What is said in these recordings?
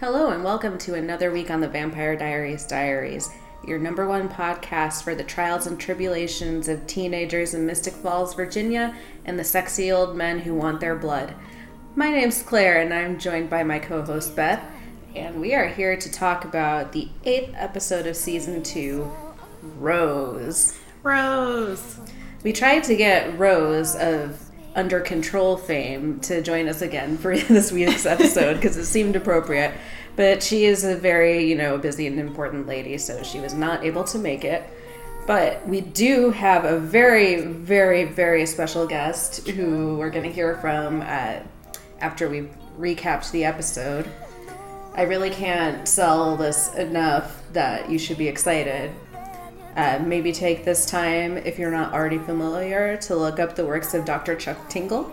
Hello, and welcome to another week on the Vampire Diaries Diaries, your number one podcast for the trials and tribulations of teenagers in Mystic Falls, Virginia, and the sexy old men who want their blood. My name's Claire, and I'm joined by my co host Beth, and we are here to talk about the eighth episode of season two Rose. Rose. We tried to get Rose of Under Control fame to join us again for this week's episode because it seemed appropriate. But she is a very, you know, busy and important lady, so she was not able to make it. But we do have a very, very, very special guest who we're going to hear from uh, after we've recapped the episode. I really can't sell this enough that you should be excited. Uh, maybe take this time, if you're not already familiar, to look up the works of Dr. Chuck Tingle.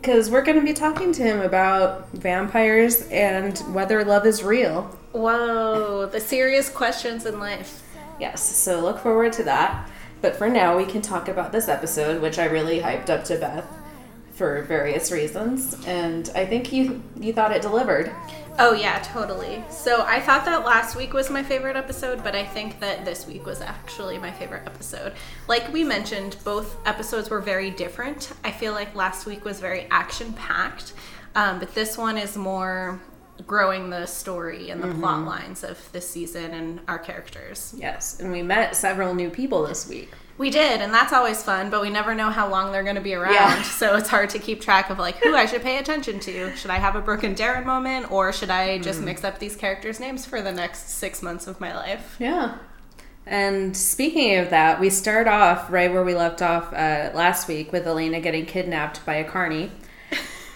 Because we're going to be talking to him about vampires and whether love is real. Whoa, the serious questions in life. Yes, so look forward to that. But for now, we can talk about this episode, which I really hyped up to Beth for various reasons, and I think you you thought it delivered. Oh yeah, totally. So I thought that last week was my favorite episode, but I think that this week was actually my favorite episode. Like we mentioned, both episodes were very different. I feel like last week was very action packed, um, but this one is more growing the story and the mm-hmm. plot lines of this season and our characters. Yes, and we met several new people this week. We did, and that's always fun, but we never know how long they're going to be around. Yeah. So it's hard to keep track of like who I should pay attention to. Should I have a Brooke and Darren moment, or should I just mm. mix up these characters' names for the next six months of my life? Yeah. And speaking of that, we start off right where we left off uh, last week with Elena getting kidnapped by a carny.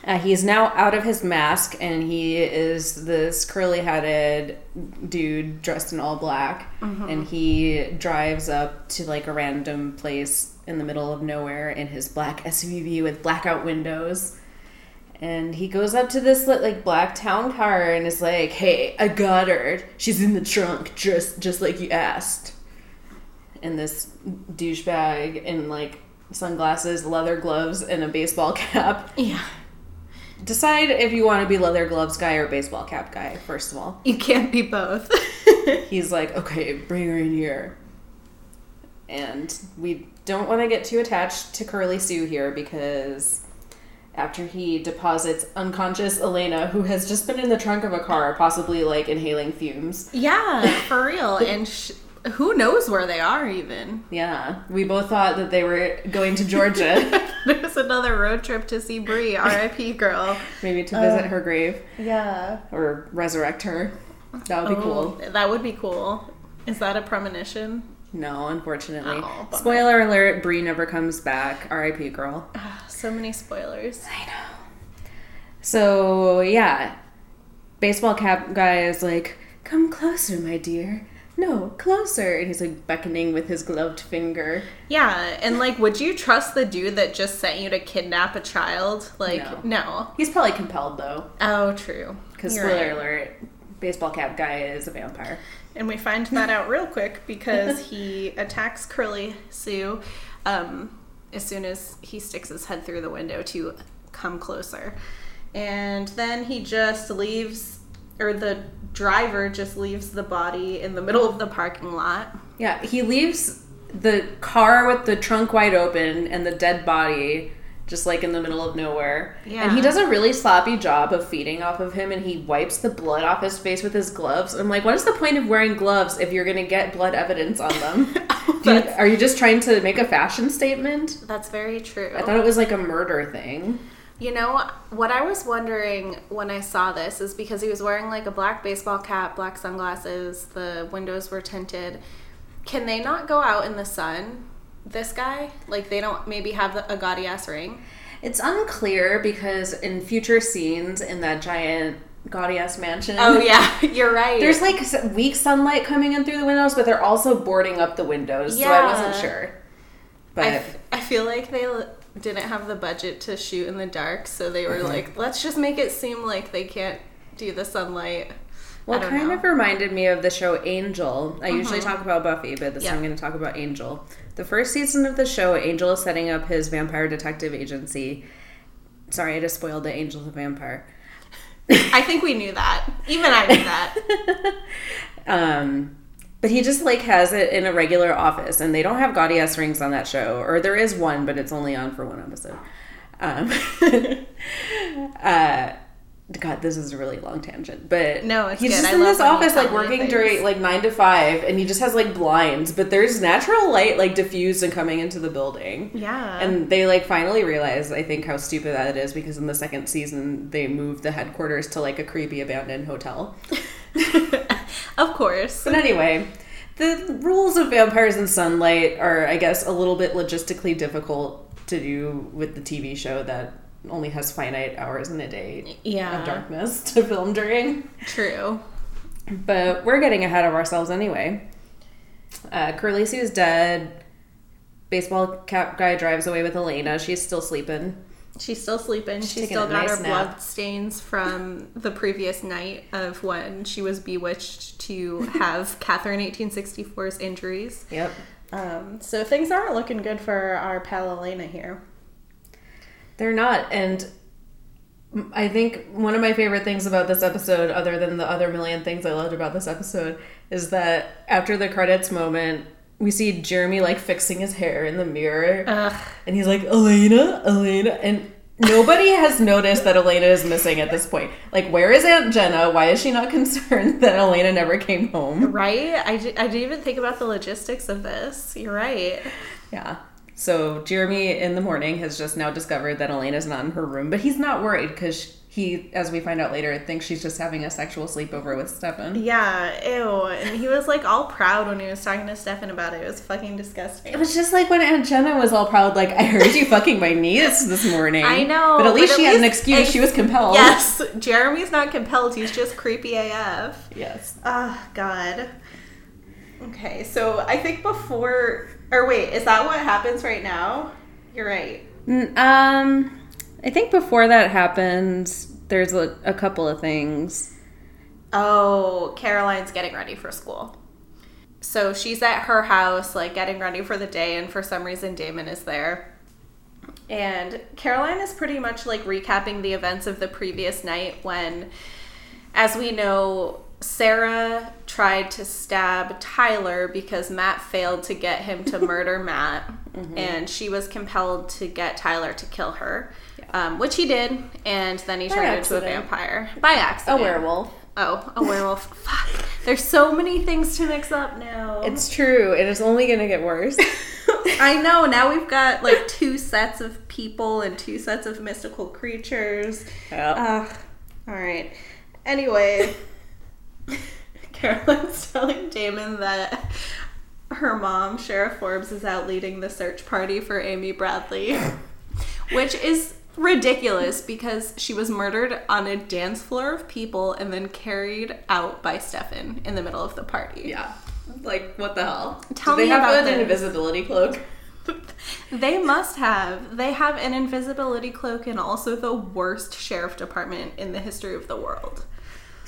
Uh, he's now out of his mask, and he is this curly-headed dude dressed in all black, mm-hmm. and he drives up to like a random place in the middle of nowhere in his black SUV with blackout windows. And he goes up to this like black town car and is like, "Hey, I got her. She's in the trunk, just just like you asked." And this douchebag in like sunglasses, leather gloves, and a baseball cap. Yeah decide if you want to be leather gloves guy or baseball cap guy first of all. You can't be both. He's like okay bring her in here. And we don't want to get too attached to curly sue here because after he deposits unconscious elena who has just been in the trunk of a car possibly like inhaling fumes. Yeah for real. And sh- who knows where they are even? Yeah we both thought that they were going to georgia. There's another road trip to see Bree rip girl. Maybe to visit uh, her grave. yeah. Or resurrect her. That would be oh, cool. that would be cool. Is that a premonition? No unfortunately. Oh, spoiler alert Bree never comes back. Rip girl. Ah, so many spoilers. I know. So yeah. Baseball cap guy is like come closer my dear no, closer. And he's like beckoning with his gloved finger. Yeah, and like, would you trust the dude that just sent you to kidnap a child? Like, no. no. He's probably compelled though. Oh, true. Because spoiler right. alert, baseball cap guy is a vampire. And we find that out real quick because he attacks Curly Sue um, as soon as he sticks his head through the window to come closer. And then he just leaves or the driver just leaves the body in the middle of the parking lot. Yeah, he leaves the car with the trunk wide open and the dead body just like in the middle of nowhere. Yeah. And he does a really sloppy job of feeding off of him and he wipes the blood off his face with his gloves. I'm like, what is the point of wearing gloves if you're going to get blood evidence on them? oh, you, are you just trying to make a fashion statement? That's very true. I thought it was like a murder thing. You know, what I was wondering when I saw this is because he was wearing like a black baseball cap, black sunglasses, the windows were tinted. Can they not go out in the sun? This guy? Like, they don't maybe have a gaudy ass ring? It's unclear because in future scenes in that giant gaudy ass mansion. Oh yeah, you're right. There's like weak sunlight coming in through the windows, but they're also boarding up the windows, yeah. so I wasn't sure. But I, f- I feel like they didn't have the budget to shoot in the dark, so they were like, let's just make it seem like they can't do the sunlight. Well, it kind know. of reminded me of the show Angel. I usually mm-hmm. talk about Buffy, but this yeah. time I'm going to talk about Angel. The first season of the show, Angel is setting up his vampire detective agency. Sorry, I just spoiled the Angel's a vampire. I think we knew that. Even I knew that. um, but he just like has it in a regular office, and they don't have gaudy ass rings on that show, or there is one, but it's only on for one episode. Um, uh, God, this is a really long tangent, but No, it's he's good. just I in this office, like working things. during like nine to five, and he just has like blinds, but there's natural light like diffused and coming into the building. Yeah. And they like finally realize, I think, how stupid that is because in the second season they moved the headquarters to like a creepy abandoned hotel. of course. But anyway, the rules of vampires and sunlight are, I guess, a little bit logistically difficult to do with the TV show that only has finite hours in a day Yeah. of darkness to film during. True. But we're getting ahead of ourselves anyway. Uh, Curly Sue's dead. Baseball cap guy drives away with Elena. She's still sleeping. She's still sleeping. She's taking still got nice her nap. blood stains from the previous night of when she was bewitched to have Katherine 1864's injuries. Yep. Um, so things aren't looking good for our pal Elena here. They're not. And I think one of my favorite things about this episode, other than the other million things I loved about this episode, is that after the credits moment, we see Jeremy like fixing his hair in the mirror. Ugh. And he's like, Elena, Elena. And nobody has noticed that Elena is missing at this point. Like, where is Aunt Jenna? Why is she not concerned that Elena never came home? Right? I, I didn't even think about the logistics of this. You're right. Yeah. So Jeremy in the morning has just now discovered that Elena's not in her room, but he's not worried because he, as we find out later, thinks she's just having a sexual sleepover with Stefan. Yeah, ew. And he was like all proud when he was talking to Stefan about it. It was fucking disgusting. It was just like when Aunt Jenna was all proud, like, I heard you fucking my niece this morning. I know, But at least but she at had an excuse. ex- she was compelled. Yes, Jeremy's not compelled. He's just creepy AF. Yes. Oh, God. Okay, so I think before. Or wait, is that what happens right now? You're right. Um, I think before that happens, there's a, a couple of things. Oh, Caroline's getting ready for school. So she's at her house, like getting ready for the day, and for some reason, Damon is there. And Caroline is pretty much like recapping the events of the previous night when, as we know, Sarah tried to stab Tyler because Matt failed to get him to murder Matt, and she was compelled to get Tyler to kill her, um, which he did, and then he turned into a vampire by accident. A werewolf. Oh, a werewolf. Fuck. There's so many things to mix up now. It's true, and it's only gonna get worse. I know. Now we've got like two sets of people and two sets of mystical creatures. yeah. Ugh. All right. Anyway, Caroline's telling Damon that her mom, Sheriff Forbes, is out leading the search party for Amy Bradley, which is ridiculous because she was murdered on a dance floor of people and then carried out by Stefan in the middle of the party. Yeah. Like, what the hell? Tell Do they me have about an this. invisibility cloak? They must have. They have an invisibility cloak and also the worst sheriff department in the history of the world.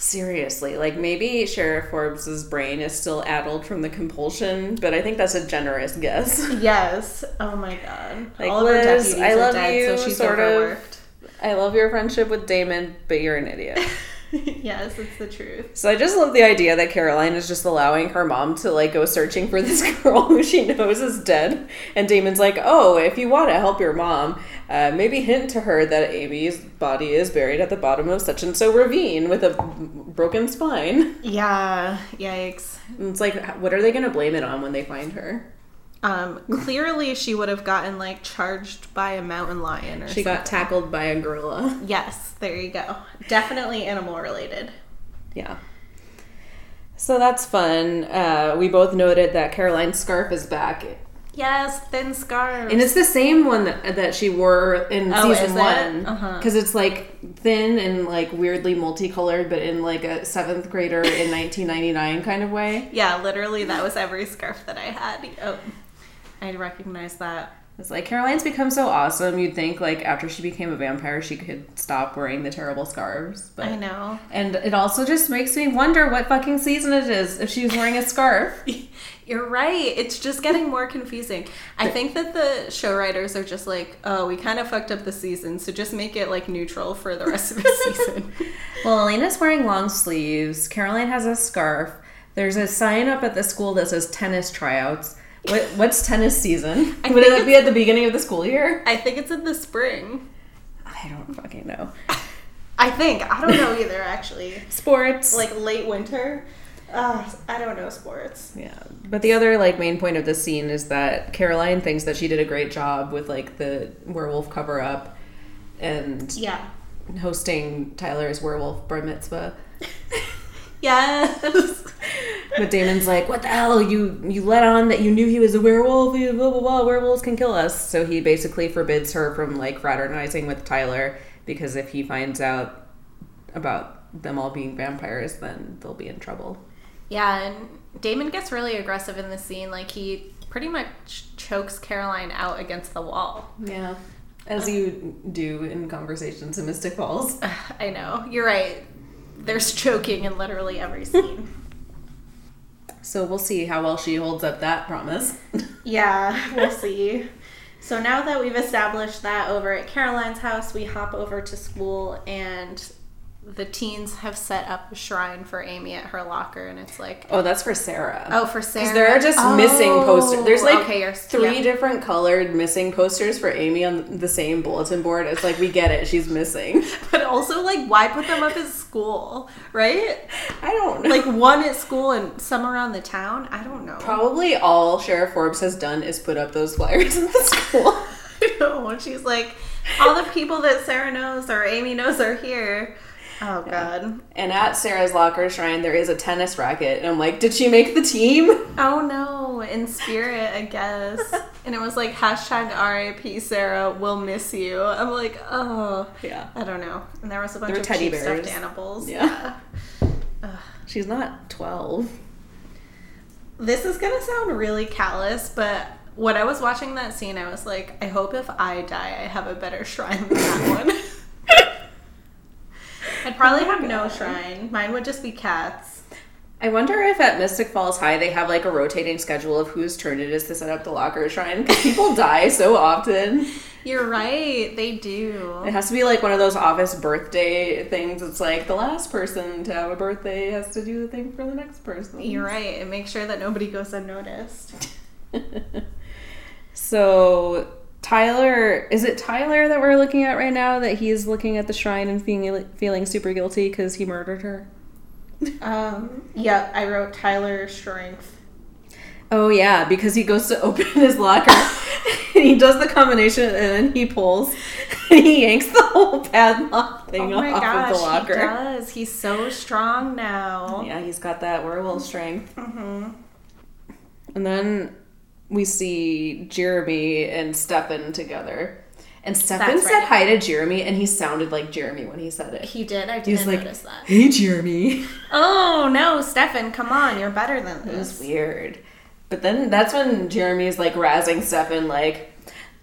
Seriously, like maybe Sheriff Forbes's brain is still addled from the compulsion, but I think that's a generous guess. Yes. Oh my god. Like, All of her Liz, deputies I are love dead, you, so she's sort of. overworked. I love your friendship with Damon, but you're an idiot. yes, it's the truth. So I just love the idea that Caroline is just allowing her mom to like go searching for this girl who she knows is dead, and Damon's like, "Oh, if you want to help your mom, uh, maybe hint to her that Amy's body is buried at the bottom of such and so ravine with a broken spine." Yeah. Yikes. And it's like, what are they going to blame it on when they find her? Um, clearly she would have gotten like charged by a mountain lion or She something. got tackled by a gorilla. Yes, there you go. Definitely animal related. Yeah. So that's fun. Uh, we both noted that Caroline's scarf is back. Yes, thin scarf. And it's the same one that, that she wore in Oh, season one. Uh-huh. Because it's like thin and like weirdly multicolored, but in like a seventh grader in 1999 kind of way. Yeah, literally, that was every scarf that I had. Oh, I recognize that. It's like Caroline's become so awesome. You'd think like after she became a vampire, she could stop wearing the terrible scarves. But I know. and it also just makes me wonder what fucking season it is if she's wearing a scarf. You're right. It's just getting more confusing. I think that the show writers are just like, oh, we kind of fucked up the season, so just make it like neutral for the rest of the season. well, Elena's wearing long sleeves. Caroline has a scarf. There's a sign up at the school that says tennis tryouts. What, what's tennis season? I Would it be at the beginning of the school year? I think it's in the spring. I don't fucking know. I think. I don't know either, actually. Sports. Like late winter. Uh, I don't know sports. Yeah, but the other like main point of this scene is that Caroline thinks that she did a great job with like the werewolf cover up and Yeah. hosting Tyler's werewolf bar mitzvah. Yes. But Damon's like, "What the hell? You you let on that you knew he was a werewolf? Blah blah blah. Werewolves can kill us." So he basically forbids her from like fraternizing with Tyler because if he finds out about them all being vampires, then they'll be in trouble. yeah, and Damon gets really aggressive in the scene. Like he pretty much chokes Caroline out against the wall. Yeah, as you do in conversations in Mystic Falls. I know. You're right. There's choking in literally every scene. So we'll see how well she holds up that promise. yeah, we'll see. So now that we've established that over at Caroline's house, we hop over to school and the teens have set up a shrine for Amy at her locker and it's like Oh, that's for Sarah. Oh, for Sarah. Because there are just missing posters. There's oh, like okay, three yeah. different colored missing posters for Amy on the same bulletin board. It's like we get it, she's missing. But also, like, why put them up at school, right? I don't know. Like one at school and some around the town. I don't know. probably all Sheriff Forbes has done is put up those flyers in the school. I know. And she's like, all the people that Sarah knows or Amy knows are here. Oh God. and at Sarah's locker shrine, there is a tennis racket, and I'm like, did she make the team? Oh no, in spirit, I guess. And it was like hashtag RIP Sarah, we'll miss you. I'm like, oh, Yeah, I don't know. And there was a bunch There of teddy cheap bears. stuffed animals. Yeah. she's not twelve. This is gonna sound really callous, but when I was watching that scene, I was like, I hope if I die, I have a better shrine than that one. I'd probably have no shrine. Mine would just be cats. I wonder if at Mystic Falls High they have like a rotating schedule of whose turn it is to set up the locker shrine because people die so often. You're right, they do. It has to be like one of those office birthday things. It's like the last person to have a birthday has to do the thing for the next person. You're right, and make sure that nobody goes unnoticed. so Tyler, is it Tyler that we're looking at right now? That he's looking at the shrine and feeling feeling super guilty because he murdered her. Um, yeah, I wrote Tyler Strength. Oh yeah, because he goes to open his locker and he does the combination and then he pulls and he yanks the whole padlock thing Oh off gosh, of the locker. he does. He's so strong now. Yeah, he's got that werewolf strength. hmm And then we see Jeremy and Stefan together. And Stefan That's said right. hi to Jeremy and he sounded like Jeremy when he said it. He did. I didn't like, notice that. "Hey Jeremy." Oh no, Stefan, come on, you're better than this. It was weird. But then that's when Jeremy's like razzing Stefan, like,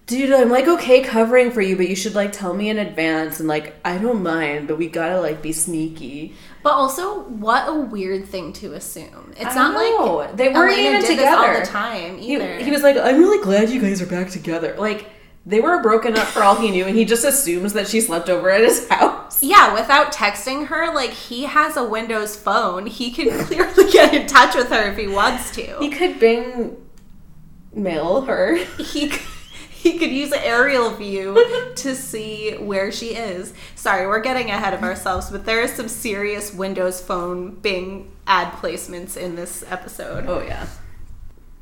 dude, I'm like okay covering for you, but you should like tell me in advance. And like, I don't mind, but we gotta like be sneaky. But also, what a weird thing to assume. It's I not know. like They weren't Elena even this all the time He, either. he was like, I'm really glad you guys are back together. Like, they were broken up for all he knew, and he just assumes that she slept over at his house. yeah, without texting her, like he has a Windows phone. He can clearly get in touch with her if he wants to. He could bing mail her. He c- he could use aerial view to see where she is. Sorry, we're getting ahead of ourselves, but there is some serious Windows Phone Bing ad placements in this episode. Oh yeah.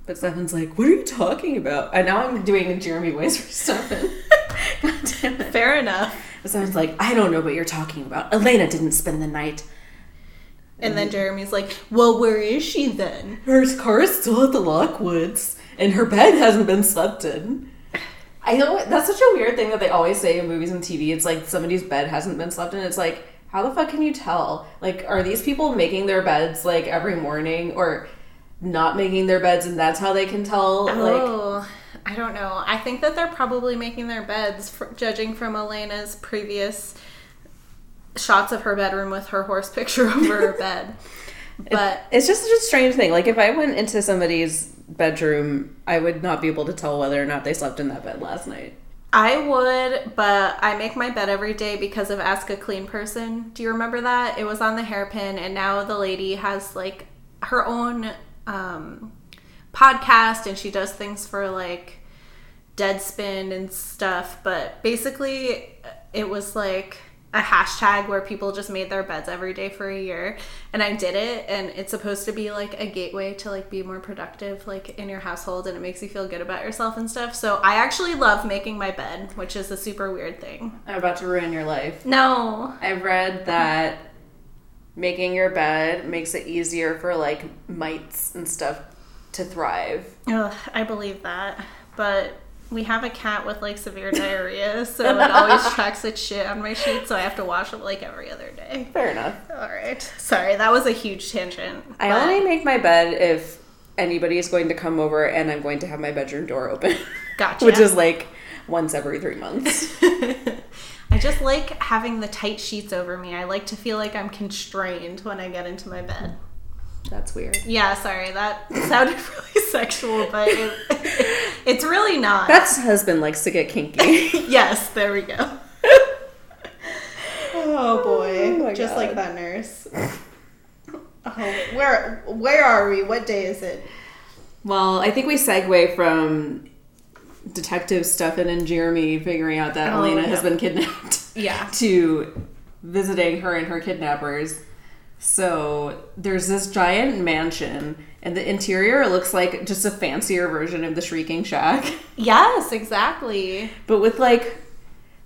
But Stefan's like, what are you talking about? And now I'm doing a Jeremy voice for Stefan. God damn it. Fair enough. Stefan's like, I don't know what you're talking about. Elena didn't spend the night. And then Jeremy's like, "Well, where is she then?" Her car is still at the Lockwoods, and her bed hasn't been slept in. I know that's such a weird thing that they always say in movies and TV. It's like somebody's bed hasn't been slept in. It's like, how the fuck can you tell? Like, are these people making their beds like every morning or not making their beds, and that's how they can tell? Like, Oh, I don't know. I think that they're probably making their beds, fr judging from Elena's previous shots of her bedroom with her horse picture over her bed. But It's just such a strange thing. Like if I went into somebody's bedroom, I would not be able to tell whether or not they slept in that bed last night. I would, but I make my bed every day because of Ask a Clean Person. Do you remember that? It was on the hairpin, and now the lady has like her own um, podcast and she does things for like Deadspin and stuff. But basically, it was like a hashtag where people just made their beds every day for a year. And i did it and it's supposed to be like a gateway to like be more productive like in your household and it makes you feel good about yourself and stuff. So i actually love making my bed which is a super weird thing. I'm about to ruin your life. no. I've read that making your bed makes it easier for like mites and stuff to thrive. Ugh, i believe that. But we have a cat with like severe diarrhea so it always tracks its shit on my sheets so i have to wash it like every other day Fair enough. all right sorry that was a huge tangent I but- only make my bed if anybody is going to come over and I'm going to have my bedroom door open. Gotcha. Which is like once every three months. I just like having the tight sheets over me. I like to feel like I'm constrained when I get into my bed. That's weird. Yeah, sorry, that sounded really sexual, but it, it's really not. That's husband likes to get kinky. yes, there we go. Oh boy, Oh just God. like that nurse. Oh, where where are we? What day is it? well, I think we segue from Detective Stefan and Jeremy figuring out that Oh, Elena yeah. has been kidnapped Yeah. to visiting her and her kidnappers. So there's this giant mansion, and the interior looks like just a fancier version of the Shrieking Shack. Yes, exactly. but with like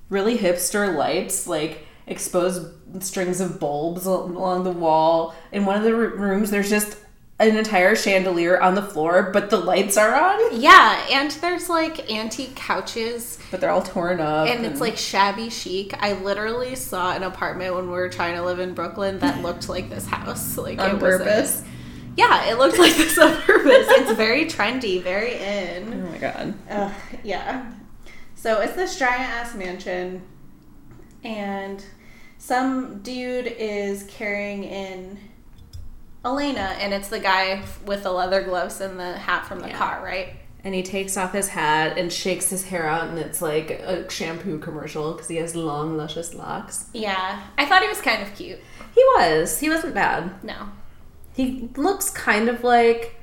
really hipster lights, like exposed strings of bulbs along the wall. In one of the rooms, there's just an entire chandelier on the floor, but the lights are on, Yeah, and there's like antique couches but they're all torn up. and it's like shabby chic. I literally saw an apartment when we were trying to live in Brooklyn that looked like this house. Like On it was a- purpose? yeah, it looked like this on purpose. It's very trendy, very in. oh my god. Ugh, yeah. So it's this giant ass mansion, and some dude is carrying in Elena, and it's the guy with the leather gloves and the hat from the Yeah. car, right? And he takes off his hat and shakes his hair out, and it's like a shampoo commercial because he has long, luscious locks. Yeah, I thought he was kind of cute. He was. He wasn't bad. No. He looks kind of like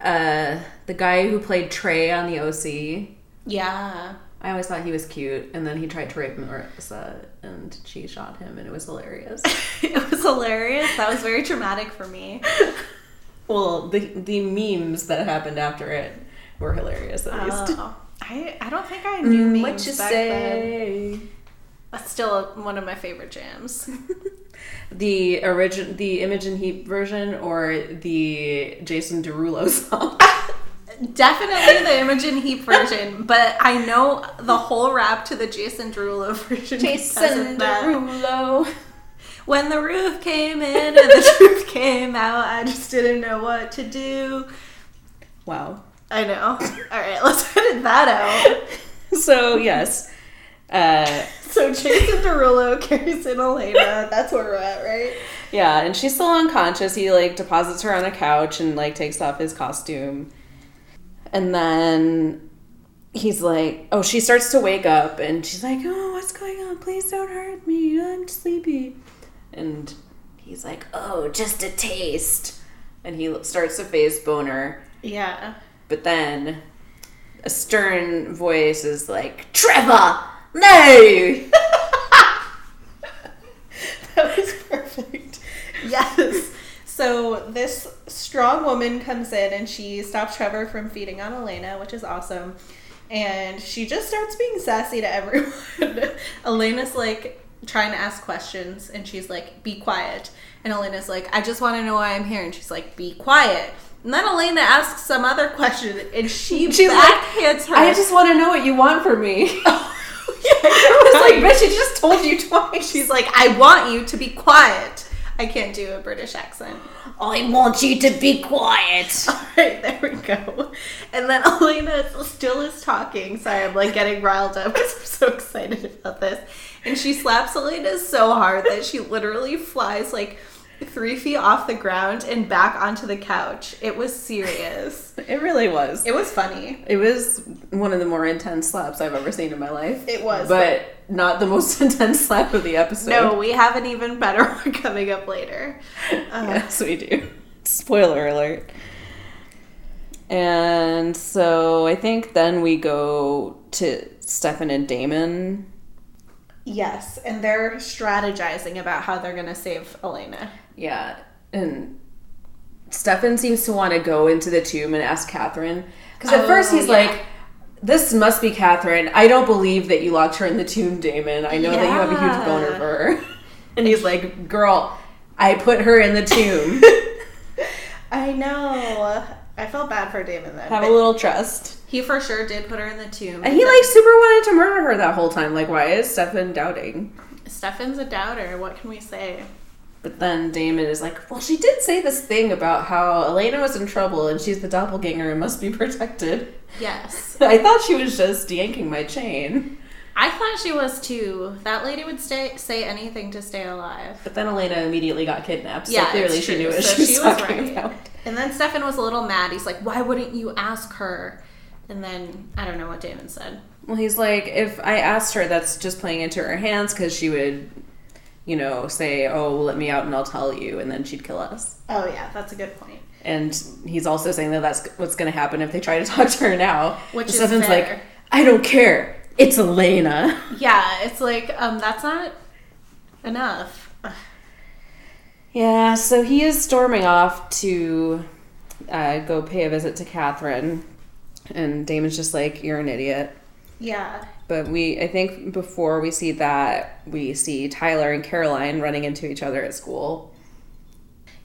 uh, the guy who played Trey on the OC. Yeah. I always thought he was cute, and then he tried to rape Marissa, and she shot him, and it was hilarious. it was hilarious. That was very traumatic for me. well, the the memes that happened after it were hilarious, at least. Oh, I, I don't think I knew memes Mm, what you back then. say? That's still one of my favorite jams. The origin, the Imogen Heap version, or the Jason Derulo song? Definitely the Imogen Heap version, but I know the whole rap to the Jason Derulo version. Jason. Derulo. When the roof came in and the truth came out, I just didn't know what to do. Wow. I know. All right, let's edit that out. So yes, uh, So Jason Derulo carries in Elena. That's where we're at, right? yeah, and she's still unconscious. He like deposits her on a couch and like takes off his costume, and then he's like, "Oh," she starts to wake up, and she's like, "Oh, what's going on? Please don't hurt me. I'm sleepy." And he's like, "Oh, just a taste," and he starts to face boner. Yeah. But then a stern voice is like, Trevor, no! That was perfect. Yes. So this strong woman comes in and she stops Trevor from feeding on Elena, which is awesome. And she just starts being sassy to everyone. Elena's like trying to ask questions and she's like, be quiet. And Elena's like, I just want to know why I'm here. And she's like, be quiet. And then Elena asks some other question and she She's like, backhands her. I just want to know what you want from me. yeah, I was like, bitch, she just told you twice. She's like, I want you to be quiet. I can't do a British accent. I want you to be quiet. All right, there we go. And then Elena still is talking. Sorry, I'm like getting riled up because I'm so excited about this. And she slaps Elena so hard that she literally flies like three feet off the ground and back onto the couch. It was serious. It really was. It was funny. It was one of the more intense slaps I've ever seen in my life. It was, But not the most intense slap of the episode. No, we have an even better one coming up later. Uh, Yes, we do. Spoiler alert. And so I think then we go to Stefan and Damon. Yes, and they're strategizing about how they're going to save Elena. Yeah. And Stefan seems to want to go into the tomb and ask Katherine. Because at Oh, first he's yeah. like, this must be Katherine. I don't believe that you locked her in the tomb, Damon. I know that you have a huge boner for her. And he's like, girl, I put her in the tomb. I know. I felt bad for Damon then. have a little trust. he for sure did put her in the tomb. And he like super wanted to murder her that whole time. Like, why is Stefan doubting? Stefan's a doubter. What can we say? But then Damon is like, well, she did say this thing about how Elena was in trouble and she's the doppelganger and must be protected. Yes. I thought she was just yanking my chain. I thought she was too. That lady would stay say anything to stay alive. But then Elena immediately got kidnapped. So Yeah, clearly she knew what So she was she was talking right. about. And then Stefan was a little mad. He's like, "Why wouldn't you ask her?" And then I don't know what Damon said. Well, he's like, if I asked her, that's just playing into her hands because she would, you know, say, oh, let me out and I'll tell you. And then she'd kill us. Oh yeah, that's a good point. And he's also saying that that's what's going to happen if they try to talk to her now. Which is Stefan's fair. like, I don't care. It's Elena. Yeah, it's like um, that's not enough. Yeah, so he is storming off to uh, go pay a visit to Katherine. And Damon's just like, you're an idiot. Yeah, But we, I think before we see that, we see Tyler and Caroline running into each other at school.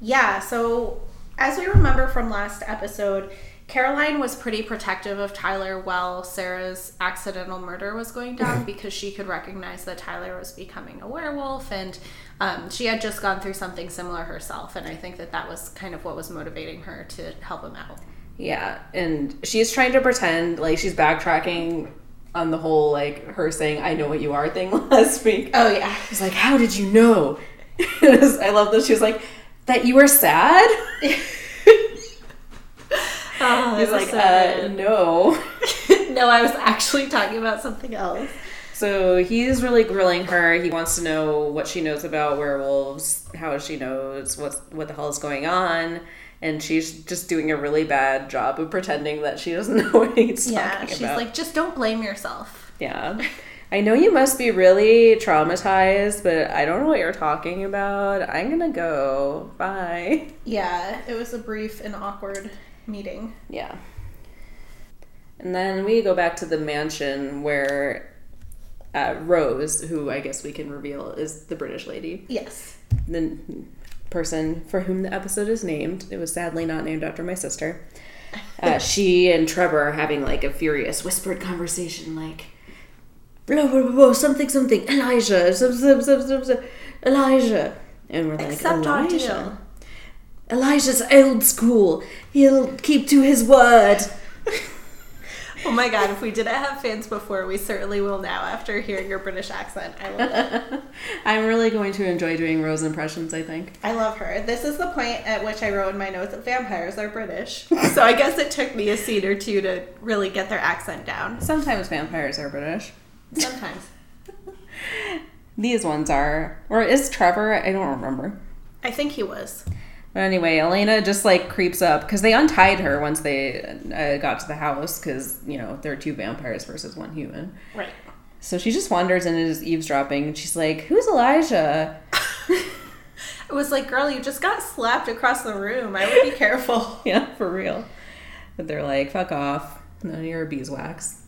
Yeah, so as we remember from last episode, Caroline was pretty protective of Tyler while Sarah's accidental murder was going down because she could recognize that Tyler was becoming a werewolf and um, she had just gone through something similar herself. And I think that that was kind of what was motivating her to help him out. Yeah, and she's trying to pretend like she's backtracking on the whole like her saying "I know what you are" thing last week. Oh, yeah. He's like, "How did you know?" Was- I love that she was like, "That you were sad." Oh, He's like, uh, "No." no, I was actually talking about something else. So he's really grilling her. He wants to know what she knows about werewolves, how she knows what's what the hell is going on, and she's just doing a really bad job of pretending that she doesn't know what he's Yeah, talking about. Yeah, she's like, just don't blame yourself. yeah. I know you must be really traumatized, but I don't know what you're talking about. I'm gonna go. Bye. Yeah, it was a brief and awkward meeting. Yeah. And then we go back to the mansion where uh, Rose, who I guess we can reveal is the British lady, Yes. the person for whom the episode is named. It was sadly not named after my sister. Uh, she and Trevor are having like a furious whispered conversation, like blah blah blah, blah something something Elijah, Elijah, and we're like Except Elijah. Elijah's old school. He'll keep to his word. Oh my god, if we didn't have fans before, we certainly will now after hearing your British accent. I love it. I'm really going to enjoy doing Rose impressions, I think. I love her. This is the point at which I wrote in my notes that vampires are British. so I guess it took me a scene or two to really get their accent down. Sometimes vampires are British. Sometimes. These ones are. Or is Trevor? I don't remember. I think he was. But anyway, Elena just like creeps up because they untied her once they uh, got to the house because, you know, there are two vampires versus one human. Right. So she just wanders and is eavesdropping and she's like, Who's Elijah? It was like, girl, you just got slapped across the room. I would be careful. yeah, for real. But they're like, Fuck off. No, you're a beeswax.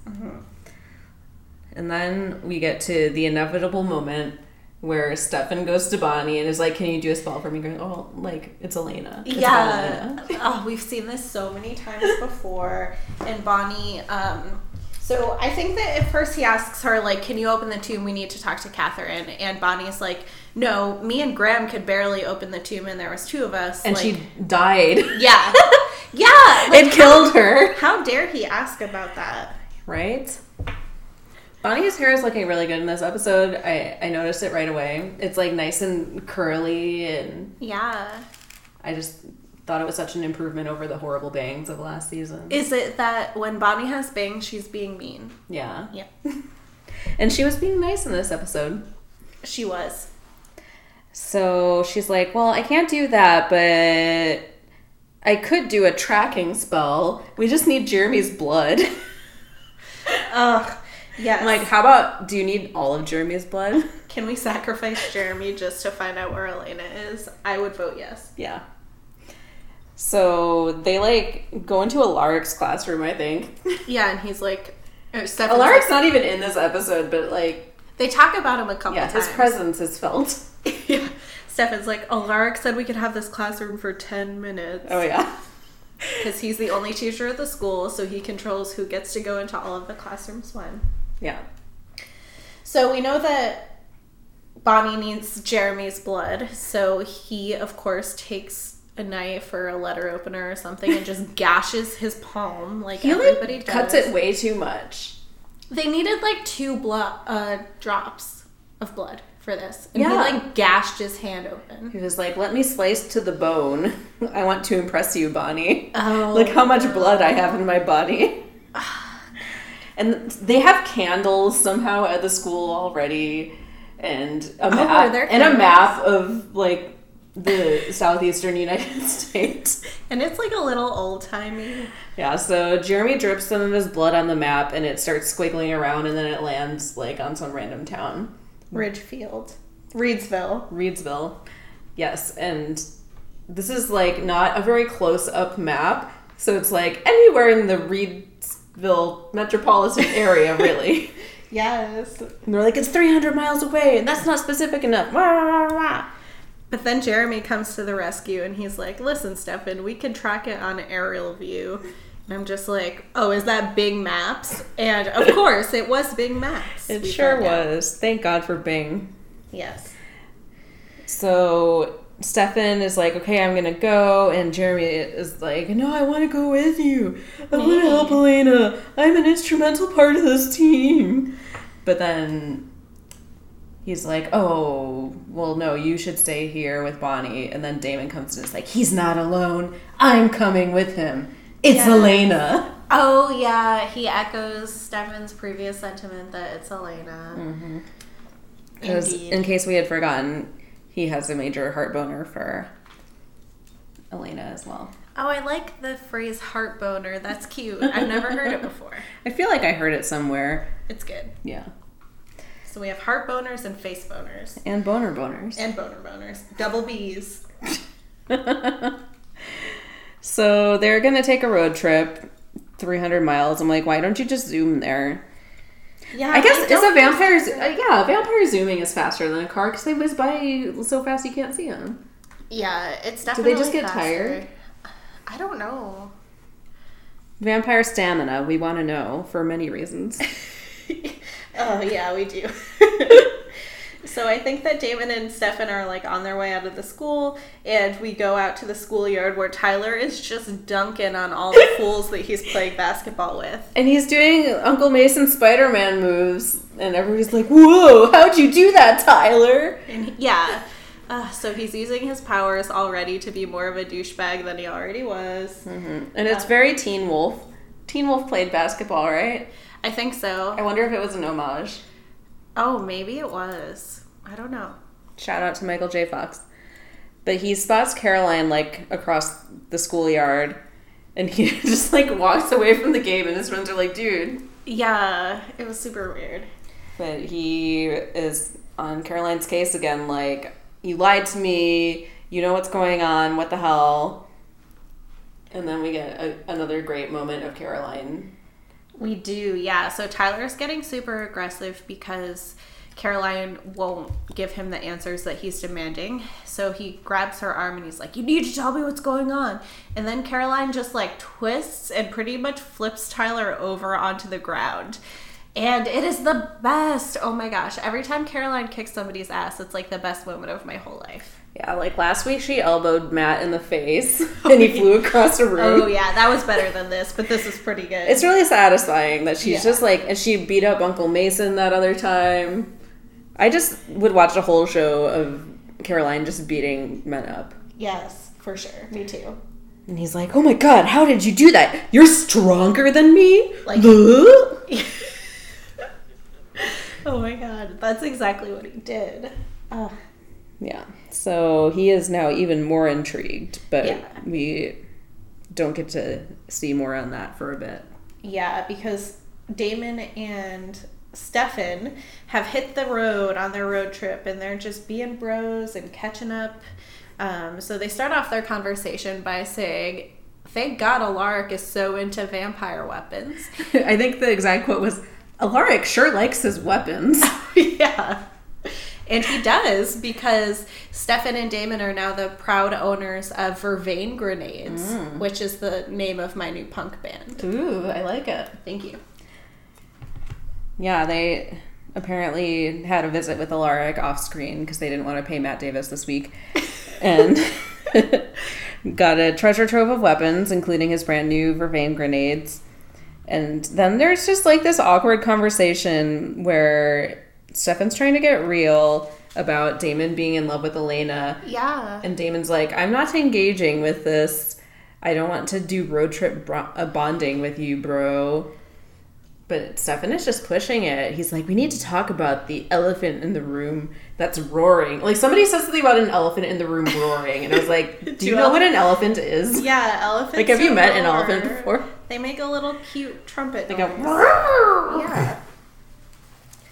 And then we get to the inevitable moment where Stefan goes to Bonnie and is like, "Can you do a spell for me?" Going, "Oh, like it's Elena." It's yeah. Elena." Oh, we've seen this so many times before. And Bonnie um, So I think that at first he asks her, like, can you open the tomb? We need to talk to Katherine. And Bonnie's like, no, me and Grams could barely open the tomb and there was two of us. And like, she died. Yeah. yeah. like, it killed her. How dare he ask about that? Right? Bonnie's hair is looking really good in this episode. I, I noticed it right away. It's like nice and curly, and Yeah. I just thought it was such an improvement over the horrible bangs of last season. Is it that when Bonnie has bangs, she's being mean? yeah. Yeah. And she was being nice in this episode. She was. So she's like, Well, I can't do that, but I could do a tracking spell. We just need Jeremy's blood. Ugh. Yes. I'm like, How about do you need all of Jeremy's blood? can we sacrifice Jeremy just to find out where Elena is? I would vote yes. Yeah. So they like go into Alaric's classroom, I think. Yeah, and he's like, uh, or Alaric's like- not even in this episode, but like, they talk about him a couple yeah, times. his presence is felt. yeah. Stefan's like, Alaric said we could have this classroom for 10 minutes. Oh yeah. Because he's the only teacher at the school, so he controls who gets to go into all of the classrooms when. Yeah. So we know that Bonnie needs Jeremy's blood, so he, of course, takes a knife or a letter opener or something and just gashes his palm like He everybody like does. cuts it way too much. They needed like two blood uh, drops of blood for this, and he like gashed his hand open. He was like, "Let me slice to the bone. I want to impress you, Bonnie. Oh, Look how much blood I have in my body." and they have candles somehow at the school already, and a oh, map there and a map of like the southeastern United States. And it's like a little old timey. Yeah, so Jeremy drips some of his blood on the map, and it starts squiggling around, and then it lands like on some random town. Ridgefield, Reedsville. Reedsville. Yes, and this is like not a very close up map, so it's like anywhere in the Reedsville metropolitan area, really. Yes. and they're like, it's 300 miles away, and that's not specific enough. Wah, wah, wah, wah. But then Jeremy comes to the rescue and he's like, "Listen, Stefan, we can track it on aerial view." And I'm just like, "Oh, is that Bing Maps?" And of course, it was Bing Maps. It sure found out. was. Thank God for Bing. Yes. So Stefan is like, okay, I'm gonna go, and Jeremy is like, no, I want to go with you. I want to mm. help Elena. I'm an instrumental part of this team. But then he's like, oh, well, no, you should stay here with Bonnie. And then Damon comes and is like, he's not alone. I'm coming with him. It's Yes. Elena. Oh yeah, he echoes Stefan's previous sentiment that it's Elena. Because Indeed. in case we had forgotten, he has a major heart boner for Elena as well. Oh, I like the phrase heart boner. That's cute. I've never heard it before. I feel like I heard it somewhere. It's good. Yeah. So we have heart boners and face boners. And boner boners. And boner boners. Double B's. so they're gonna take a road trip, 300 miles. I'm like, why don't you just zoom there? Yeah. I guess it's a vampire. Uh, yeah, a vampire zooming is faster than a car because they whiz by so fast you can't see them. Yeah, it's definitely. Do they just get faster. tired? I don't know. Vampire stamina, we want to know for many reasons. oh yeah, we do. so I think that Damon and Stefan are like on their way out of the school, and we go out to the schoolyard where Tyler is just dunking on all the fools that he's playing basketball with. And he's doing Uncle Mason Spider Man moves, and everybody's like, whoa, how'd you do that, Tyler? And yeah. Uh, so he's using his powers already to be more of a douchebag than he already was. And it's very Teen Wolf. Teen Wolf played basketball, right? I think so. I wonder if it was an homage. Oh, maybe it was. I don't know. Shout out to Michael J. Fox. But he spots Caroline like across the schoolyard, and he just like walks away from the game, and his friends are like, "Dude." Yeah, it was super weird. But he is on Caroline's case again, like, "You lied to me. You know what's going on. What the hell?" And then we get a, another great moment of Caroline. We do, yeah. So Tyler's getting super aggressive because Caroline won't give him the answers that he's demanding. So he grabs her arm and he's like, You need to tell me what's going on. And then Caroline just like twists and pretty much flips Tyler over onto the ground. And it is the best. Oh my gosh. Every time Caroline kicks somebody's ass, it's like the best moment of my whole life. Yeah, like last week she elbowed Matt in the face and he flew across the room. Oh yeah, that was better than this, but this is pretty good. It's really satisfying that she's Yeah. just like, and she beat up Uncle Mason that other time. I just would watch a whole show of Caroline just beating men up. yes, for sure. Me too. And he's like, oh my god, how did you do that? You're stronger than me? Like- Oh my god, that's exactly what he did. Ugh. Yeah. So he is now even more intrigued, but Yeah. we don't get to see more on that for a bit. Yeah, because Damon and Stefan have hit the road on their road trip and they're just being bros and catching up. Um, so they start off their conversation by saying, Thank God Alaric is so into vampire weapons. I think the exact quote was Alaric sure likes his weapons. yeah. And he does because Stefan and Damon are now the proud owners of Vervain Grenades, mm. which is the name of my new punk band. Ooh, I like it. Thank you. Yeah, they apparently had a visit with Alaric off screen because they didn't want to pay Matt Davis this week. and got a treasure trove of weapons, including his brand new Vervain grenades. And then there's just like this awkward conversation where Stefan's trying to get real about Damon being in love with Elena. Yeah. And Damon's like, I'm not engaging with this. I don't want to do road trip bro- uh, bonding with you, bro. But Stefan is just pushing it. He's like, we need to talk about the elephant in the room that's roaring. Like somebody says something about an elephant in the room roaring, and I was like, do you Do know what an elephant is? Yeah, elephants. Like, have you met an elephant before? They make a little cute trumpet. They go, "Roar." Yeah.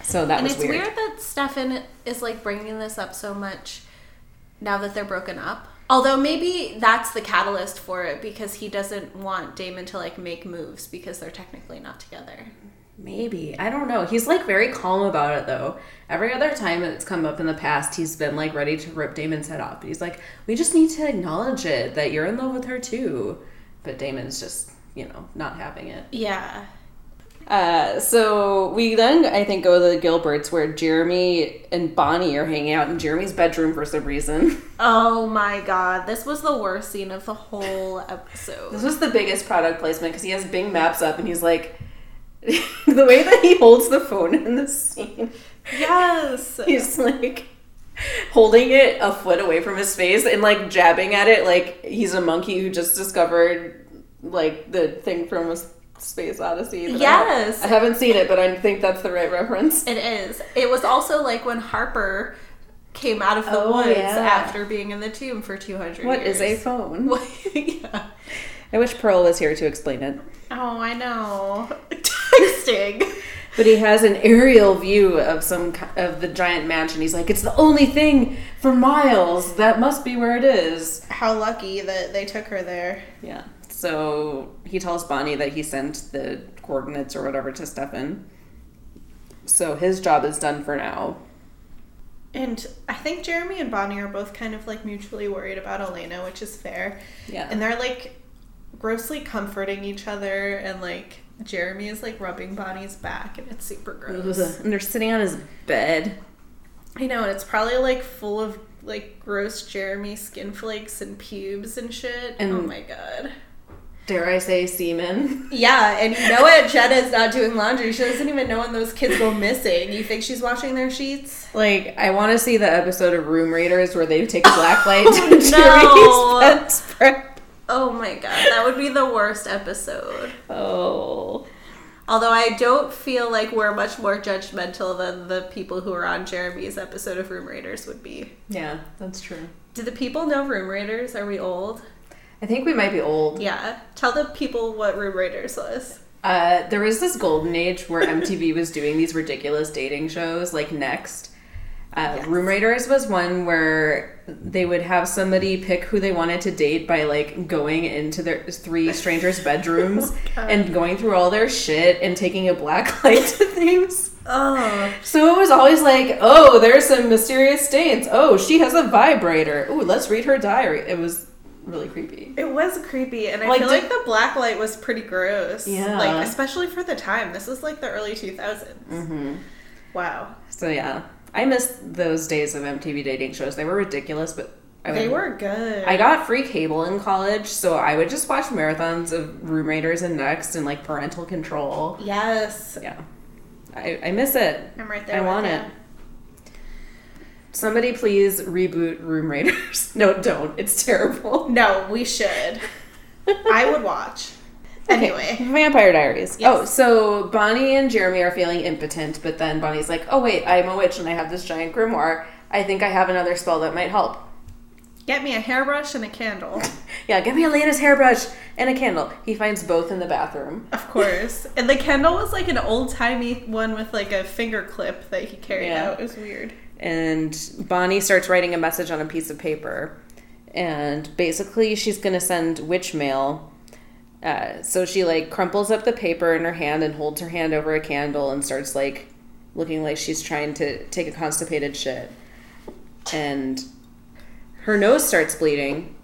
So that And was it's weird. weird. that Stefan is like bringing this up so much now that they're broken up. Although maybe that's the catalyst for it because he doesn't want Damon to like make moves because they're technically not together. Maybe. I don't know. He's like very calm about it though. Every other time it's come up in the past, he's been like ready to rip Damon's head off. But he's like, we just need to acknowledge it that you're in love with her too. But Damon's just, you know, not having it. Yeah. Uh, so we then, I think, go to the Gilberts where Jeremy and Bonnie are hanging out in Jeremy's bedroom for some reason. Oh my god, this was the worst scene of the whole episode. This was the biggest product placement because he has Bing Maps up and he's like, the way that he holds the phone in this scene. yes. He's like holding it a foot away from his face and like jabbing at it like he's a monkey who just discovered like the thing from a space odyssey. that I Yes. I haven't seen it, but I think that's the right reference. It is. It was also like when Harper came out of the Oh, woods yeah. after being in the tomb for 200 What years. is a phone? yeah. I wish Pearl was here to explain it. Oh, I know. Texting. But he has an aerial view of some of the giant mansion. He's like, "It's the only thing for miles. That must be where it is." How lucky that they took her there. Yeah. So he tells Bonnie that he sent the coordinates or whatever to Stefan. So his job is done for now. And I think Jeremy and Bonnie are both kind of like mutually worried about Elena, which is fair. Yeah. And they're like grossly comforting each other, and like Jeremy is like rubbing Bonnie's back, and it's super gross. and they're sitting on his bed. I know, and it's probably like full of like gross Jeremy skin flakes and pubes and shit. And- oh my god. Dare I say semen? Yeah, and you know what? Jenna's not doing laundry. She doesn't even know when those kids go missing. You think she's washing their sheets? Like, I want to see the episode of Room Raiders where they take a black light Oh, to no. Bedspread. Oh my god, that would be the worst episode. Oh. Although I don't feel like we're much more judgmental than the people who are on Jeremy's episode of Room Raiders would be. Yeah, that's true. Do the people know Room Raiders? Are we old? I think we might be old. Yeah. Tell the people what Room Raiders was. Uh, there was this golden age where MTV was doing these ridiculous dating shows like Next. Uh, Yes. Room Raiders was one where they would have somebody pick who they wanted to date by like going into their three strangers' bedrooms and going through all their shit and taking a black light to things. Oh. So it was always like, oh, there's some mysterious stains. Oh, she has a vibrator. Ooh, let's read her diary. It was really creepy. It was creepy, and I Like, feel did- like the black light was pretty gross. Yeah. Like, especially for the time. This was like the early 2000s. hmm Wow. So yeah, I missed those days of MTV dating shows. They were ridiculous, but I They were good. I got free cable in college, so I would just watch marathons of Room Raiders and Next and like Parental Control. Yes. Yeah, I, I miss it. I'm right there. I want ya. it. Somebody please reboot Room Raiders. no, don't. It's terrible. No, we should. I would watch. Anyway. Okay, Vampire Diaries. Yes. Oh, so Bonnie and Jeremy are feeling impotent, but then Bonnie's like, "Oh wait, I'm a witch and I have this giant grimoire. I think I have another spell that might help." Get me a hairbrush and a candle. Yeah, get me Elena's hairbrush and a candle. He finds both in the bathroom. Of course. And the candle was like an old timey one with like a finger clip that he carried Yeah. out. It was weird. And Bonnie starts writing a message on a piece of paper, and basically she's gonna send witch mail. Uh, so she like crumples up the paper in her hand and holds her hand over a candle and starts like looking like she's trying to take a constipated shit, and her nose starts bleeding,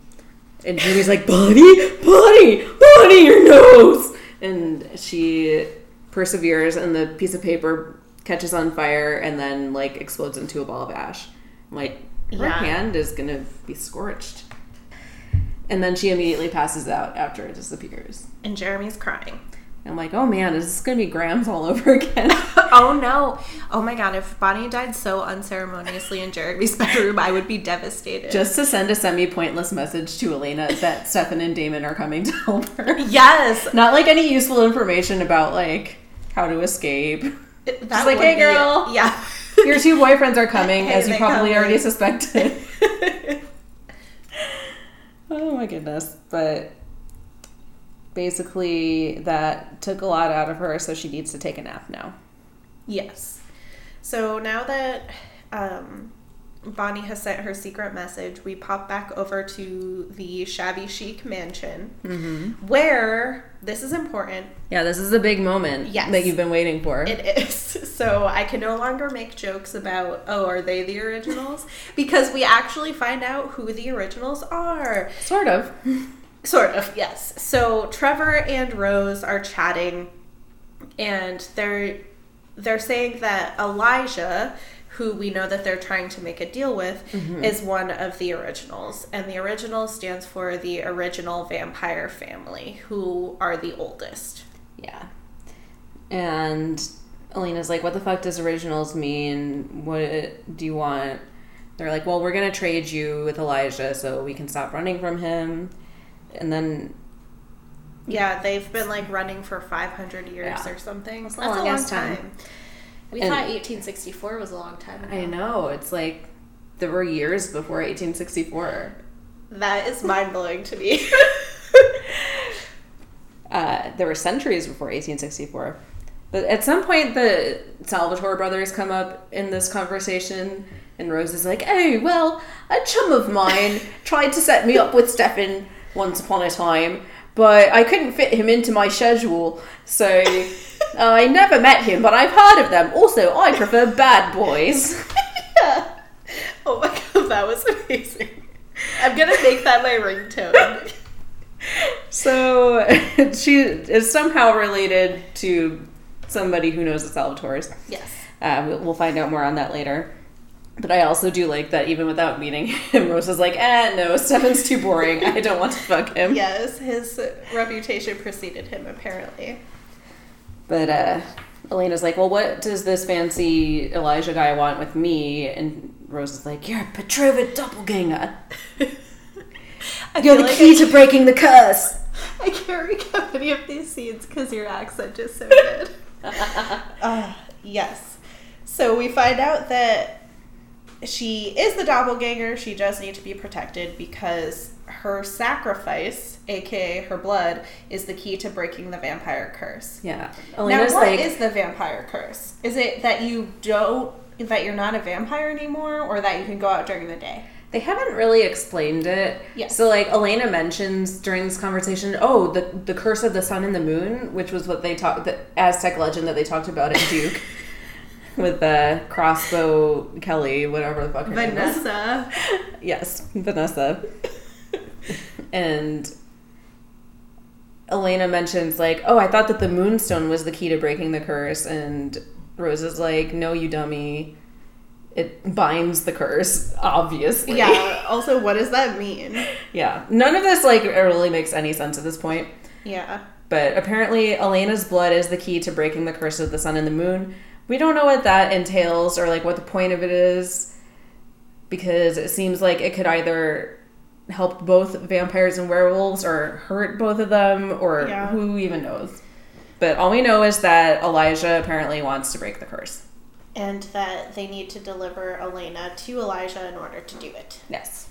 and Judy's like, "Bonnie, Bonnie, Bonnie, your nose!" And she perseveres, and the piece of paper catches on fire and then like explodes into a ball of ash. I'm like, her Yeah. hand is gonna be scorched. And then she immediately passes out after it disappears. And Jeremy's crying. I'm like, oh man, is this gonna be Grams all over again? oh no. Oh my god, if Bonnie died so unceremoniously in Jeremy's bedroom, I would be devastated. Just to send a semi pointless message to Elena that Stefan and Damon are coming to help her. yes. Not like any useful information about like how to escape. That like, "Hey, be- girl." Yeah. Your two boyfriends are coming, Hey, as you probably coming. already suspected. oh my goodness. But basically, that took a lot out of her, so she needs to take a nap now. Yes. So now that um, Bonnie has sent her secret message, we pop back over to the shabby chic mansion Mm-hmm. where this is important. Yeah, this is a big moment Yes. that you've been waiting for. It is. So I can no longer make jokes about, oh, are they the originals? Because we actually find out who the originals are. sort of. Sort of, yes. So Trevor and Rose are chatting and they're they're saying that Elijah, who we know that they're trying to make a deal with, mm-hmm. is one of the originals. And the original stands for the original vampire family, who are the oldest. Yeah. And Elena's like, what the fuck does originals mean? What do you want? They're like, well, we're going to trade you with Elijah so we can stop running from him. And then, Yeah, they've been like running for 500 years Yeah. or something. That's That's, a a long long time. time. We And- thought 1864 was a long time ago. I know, it's like there were years before 1864. That is mind blowing to me. Uh, there were centuries before 1864. But at some point, the Salvatore brothers come up in this conversation, and Rose is like, "Oh, well, a chum of mine tried to set me up with Stefan once upon a time, but I couldn't fit him into my schedule, so I never met him, but I've heard of them. Also, I prefer bad boys." yeah. Oh my god, that was amazing. I'm gonna make that my ringtone. So she is somehow related to somebody who knows the Salvatores. Yes. Uh, we'll- we'll find out more on that later. But I also do like that even without meeting him, Rose is like, eh, no, Stefan's too boring. I don't want to fuck him. Yes, his reputation preceded him apparently. But uh, Elena's like, well, what does this fancy Elijah guy want with me? And Rose is like, you're a Petrova doppelganger. You're the like key I, to breaking the curse. I can't recap any of these scenes because your accent is so good. uh, yes. So we find out that she is the doppelganger. She does need to be protected because her sacrifice, aka her blood, is the key to breaking the vampire curse. Yeah. Now, Elena's what like, is the vampire curse? Is it that you don't that you're not a vampire anymore, or that you can go out during the day. They haven't really explained it. Yes. So like Elena mentions during this conversation, oh, the the curse of the sun and the moon, which was what they talked the Aztec legend that they talked about at Duke. With the crossbow Kelly, whatever the fuck her name is. Vanessa. Yes, Vanessa. And Elena mentions like, "Oh, I thought that the moonstone was the key to breaking the curse." And Rose is like, "No, you dummy. It binds the curse, obviously." Yeah. Also, what does that mean? yeah. None of this like really makes any sense at this point. Yeah. But apparently, Elena's blood is the key to breaking the curse of the sun and the moon. We don't know what that entails or like what the point of it is because it seems like it could either help both vampires and werewolves or hurt both of them or Yeah. who even knows. But all we know is that Elijah apparently wants to break the curse. And that they need to deliver Elena to Elijah in order to do it. Yes.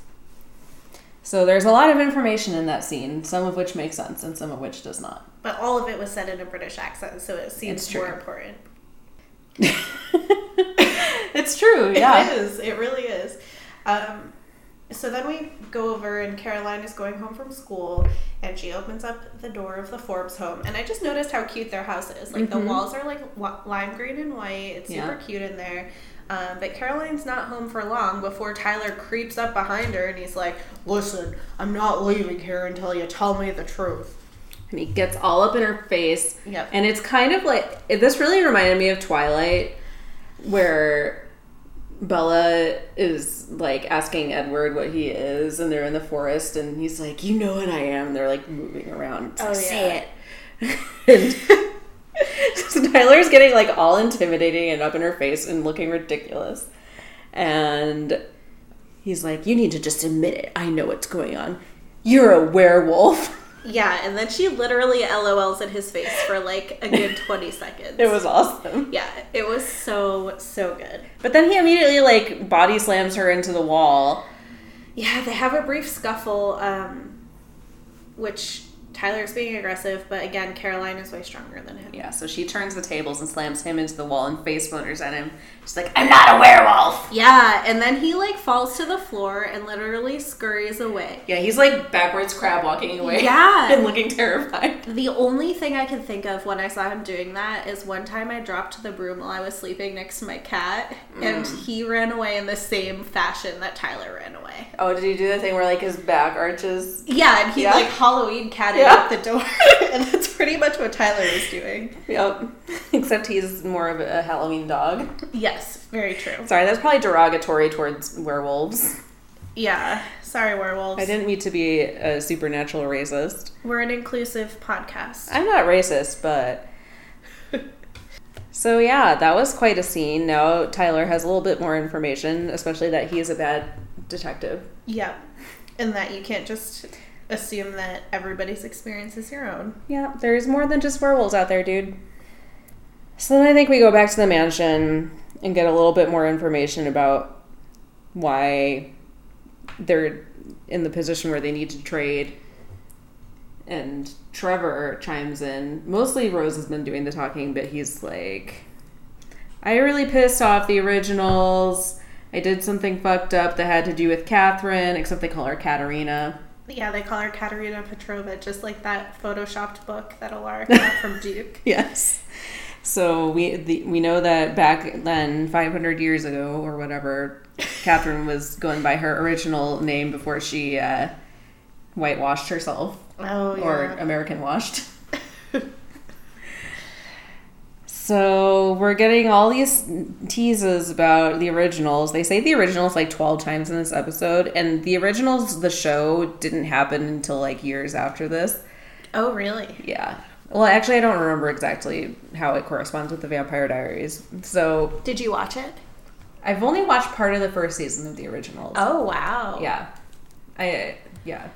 So there's a lot of information in that scene, some of which makes sense and some of which does not. But all of it was said in a British accent, so it seems more important. it's true, yeah. It is. It really is. Um, so then we go over, and Caroline is going home from school, and she opens up the door of the Forbes home. And I just noticed how cute their house is. Like the Mhm. walls are like lime green and white. It's super cute in there. Um, but Caroline's not home for long before Tyler creeps up behind her and he's like, Listen, I'm not leaving here until you tell me the truth. And he gets all up in her face. Yep. And it's kind of like this really reminded me of Twilight, where Bella is like asking Edward what he is, and they're in the forest, and he's like, "You know what I am." And they're like moving around. Oh, like, yeah. Say it. and so Tyler's getting like all intimidating and up in her face and looking ridiculous, and he's like, "You need to just admit it. I know what's going on. You're a werewolf." Yeah, and then she literally LOLs in his face for like a good 20 seconds. It was awesome. Yeah, it was so, so good. But then he immediately like body slams her into the wall. Yeah, they have a brief scuffle, um, which Tyler's being aggressive, but again, Caroline is way stronger than him. Yeah, so she turns the tables and slams him into the wall and face splinters at him. She's like, I'm not a werewolf! Yeah, and then he like falls to the floor and literally scurries away. Yeah, he's like backwards crab walking away. Yeah. and looking terrified. The only thing I can think of when I saw him doing that is one time I dropped the broom while I was sleeping next to my cat, and mm. he ran away in the same fashion that Tyler ran away. Oh, did he do the thing where like his back arches? Yeah, and he Yeah. like Halloween catted Yeah. out the door, and that's pretty much what Tyler was doing. Yep. Except he's more of a Halloween dog. Yes, very true. Sorry, that's probably derogatory towards werewolves. Yeah, sorry, werewolves. I didn't mean to be a supernatural racist. We're an inclusive podcast. I'm not racist, but. So, yeah, that was quite a scene. Now Tyler has a little bit more information, especially that he is a bad detective. Yep. and that you can't just assume that everybody's experience is your own. Yeah, there's more than just werewolves out there, dude. So then I think we go back to the mansion and get a little bit more information about why they're in the position where they need to trade. And Trevor chimes in. Mostly Rose has been doing the talking, but he's like, I really pissed off the originals. I did something fucked up that had to do with Katherine, except they call her Katerina. Yeah, they call her Katerina Petrova, just like that photoshopped book that Alara got from Duke. Yes. So we the, we know that back then, 500 years ago or whatever, Katherine was going by her original name before she uh, whitewashed herself Oh, yeah. or American washed. so we're getting all these teases about the originals. They say the originals like 12 times in this episode, and the originals, the show, didn't happen until like years after this. oh, really? Yeah. Well, actually, I don't remember exactly how it corresponds with the Vampire Diaries. So Did you watch it? I've only watched part of the first season of the originals. Oh, wow. Yeah. I yeah.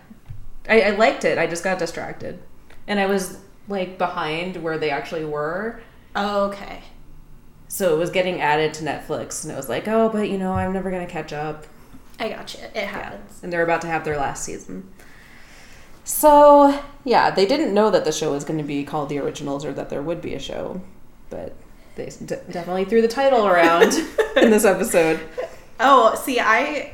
I, I liked it. I just got distracted, and I was like behind where they actually were. Oh, okay. So it was getting added to Netflix, and it was like, oh, but you know, I'm never gonna catch up. I got you. It Yeah. And they're about to have their last season. So, yeah, they didn't know that the show was going to be called The Originals or that there would be a show, but they d- definitely threw the title around. in this episode. Oh, see, I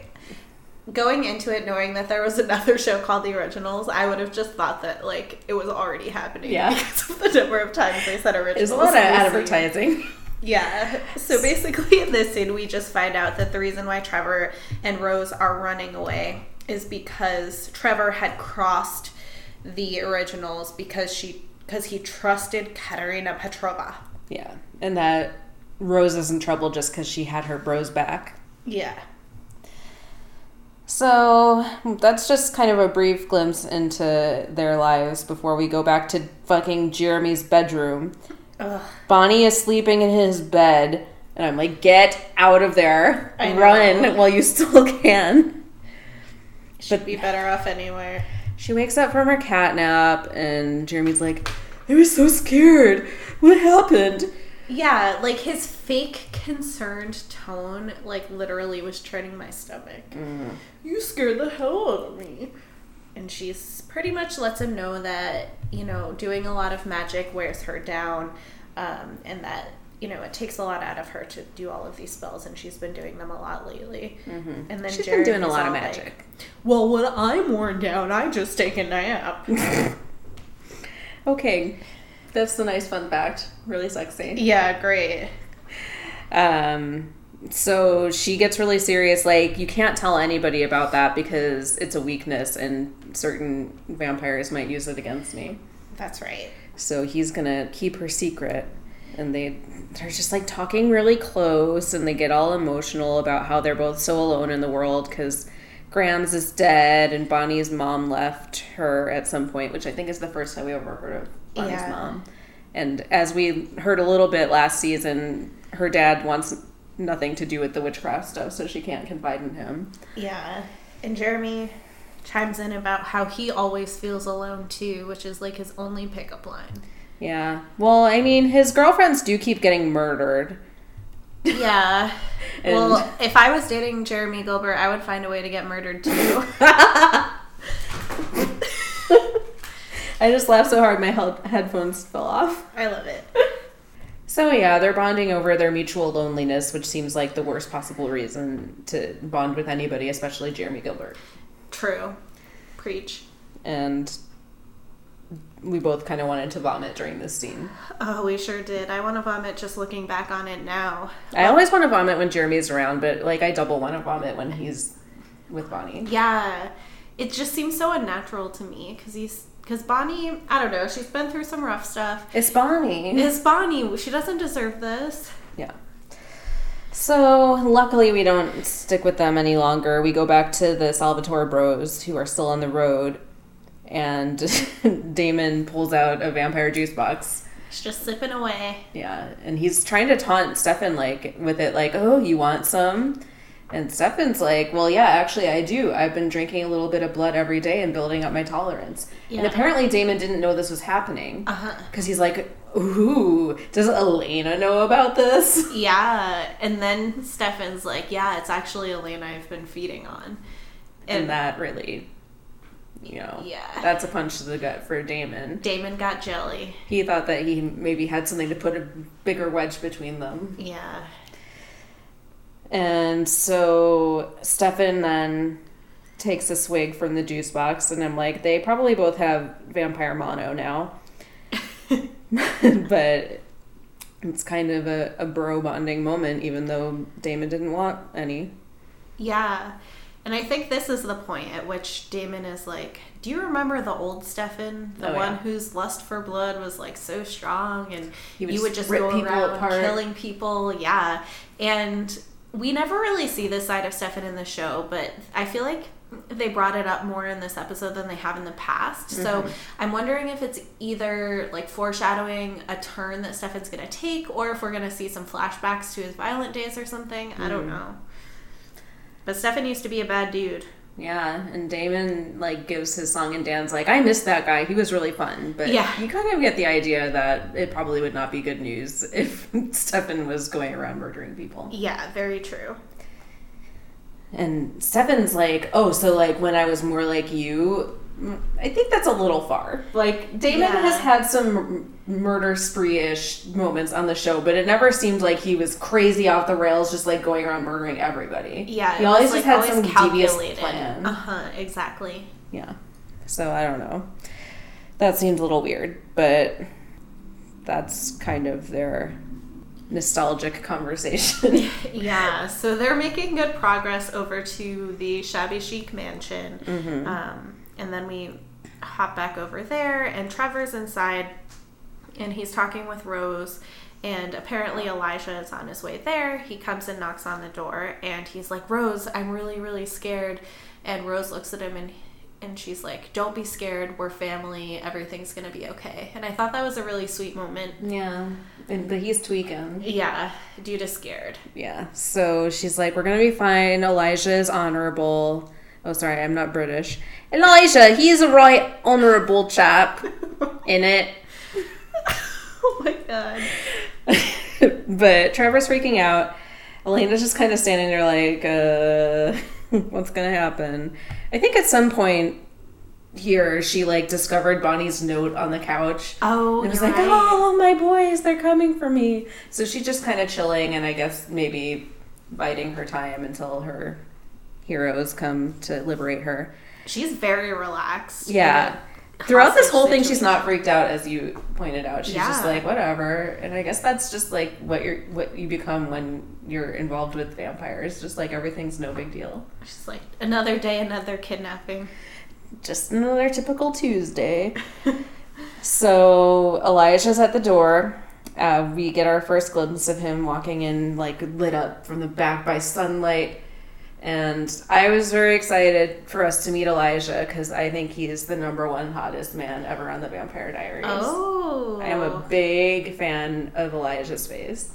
going into it knowing that there was another show called The Originals, I would have just thought that like it was already happening Yeah. because of the number of times they said originals. There's a lot of in this scene. advertising. Yeah. So basically, in this scene, we just find out that the reason why Trevor and Rose are running away is because Trevor had crossed the originals because she because he trusted Katerina Petrova. Yeah, and that Rose is in trouble just because she had her bros back. Yeah. So that's just kind of a brief glimpse into their lives before we go back to fucking Jeremy's bedroom. Ugh. Bonnie is sleeping in his bed, and I'm like, get out of there. I know. Run while you still can. Should be better off anywhere. She wakes up from her cat nap, and Jeremy's like, I was so scared. What happened? Yeah, like his fake concerned tone, like literally was turning my stomach. You scared the hell out of me. And she's pretty much lets him know that, you know, doing a lot of magic wears her down, um, and that, you know, it takes a lot out of her to do all of these spells, and she's been doing them a lot lately. And then She's been doing a lot of magic. like, well, when I'm worn down, I just take a nap. Okay, that's the nice fun fact. Really sexy. yeah, great. Um, so she gets really serious. Like, you can't tell anybody about that because it's a weakness and certain vampires might use it against me. That's right. So he's gonna keep her secret. And they they're just like talking really close and they get all emotional about how they're both so alone in the world because Grams is dead and Bonnie's mom left her at some point, which I think is the first time we ever heard of Yeah. mom. And as we heard a little bit last season, her dad wants nothing to do with the witchcraft stuff, so she can't confide in him. Yeah. And Jeremy chimes in about how he always feels alone too, which is like his only pickup line. Yeah. Well, I mean, his girlfriends do keep getting murdered. Yeah. And- well, if I was dating Jeremy Gilbert, I would find a way to get murdered too. I just laughed so hard my hel- headphones fell off. I love it. So yeah, they're bonding over their mutual loneliness, which seems like the worst possible reason to bond with anybody, especially Jeremy Gilbert. True. Preach. And we both kind of wanted to vomit during this scene. Oh, we sure did. I want to vomit just looking back on it now. I always want to vomit when Jeremy's around, but like I double want to vomit when he's with Bonnie. Yeah. It just seems so unnatural to me because he's because Bonnie, I don't know, she's been through some rough stuff. It's Bonnie. It's Bonnie? She doesn't deserve this. Yeah. So luckily we don't stick with them any longer. We go back to the Salvatore Bros who are still on the road, and Damon pulls out a vampire juice box. It's just sipping away. Yeah, and he's trying to taunt Stefan like with it, like, "Oh, you want some?" And Stefan's like, "Well, yeah, actually, I do. I've been drinking a little bit of blood every day and building up my tolerance." And apparently, Damon didn't know this was happening uh-huh. because he's like, "Ooh, does Elena know about this?" Yeah, and then Stefan's like, "Yeah, it's actually Elena I've been feeding on," and that really you know Yeah. that's a punch to the gut for damon Damon got jelly. he thought that he maybe had something to put a bigger wedge between them Yeah, and so stefan then takes a swig from the juice box and i'm like they probably both have vampire mono now but it's kind of a, a bro bonding moment even though damon didn't want any yeah, and I think this is the point at which Damon is like, "Do you remember the old Stefan, the Oh, one yeah. whose lust for blood was like so strong, and He would you just would just rip go people around apart. killing people?" Yeah, and we never really see this side of Stefan in the show, but I feel like they brought it up more in this episode than they have in the past. So Mm-hmm. I'm wondering if it's either like foreshadowing a turn that Stefan's gonna take, or if we're gonna see some flashbacks to his violent days or something. I Mm. don't know. But Stefan used to be a bad dude. Yeah, and Damon like gives his song and dance like I miss that guy. He was really fun, but Yeah. you kind of get the idea that it probably would not be good news if Stefan was going around murdering people. Yeah, very true. And Stefan's like, "Oh, so like when I was more like you, I think that's a little far. Like Damon Yeah. has had some murder spree-ish moments on the show, but it never seemed like he was crazy off the rails, just like going around murdering everybody. Yeah, he always was, just like, had some devious plan. Uh huh. Exactly. Yeah. So I don't know. That seems a little weird, but that's kind of their nostalgic conversation. Yeah, so they're making good progress over to the shabby chic mansion. Mm-hmm. Um, and then we hop back over there, and Trevor's inside, and he's talking with Rose. And apparently, Elijah is on his way there. He comes and knocks on the door, and he's like, Rose, I'm really, really scared. And Rose looks at him and and she's like, "Don't be scared. We're family. Everything's gonna be okay." And I thought that was a really sweet moment. yeah. And, but he's tweaking. Yeah, due to scared. Yeah. So she's like, We're gonna be fine. Elijah is honorable. Oh sorry, I'm not British. Elijah, he's a right honorable chap in it. oh my god. but Trevor's freaking out. Elena's just kind of standing there like, uh, what's gonna happen? I think at some point here she like discovered Bonnie's note on the couch. Oh, And was like, right. oh, my boys, they're coming for me. So she's just kind of chilling and I guess maybe biding her time until her heroes come to liberate her. She's very relaxed. Yeah. Throughout this whole thing, she's not freaked out, as you pointed out. She's just like, whatever. And I guess that's just like what you're, what you become when you're involved with vampires. Just like everything's no big deal. She's like another day, another kidnapping. Just another typical Tuesday. so Elijah's at the door. Uh, we get our first glimpse of him walking in, like lit up from the back by sunlight. And I was very excited for us to meet Elijah because I think he is the number one hottest man ever on the Vampire Diaries. Oh, I am a big fan of Elijah's face.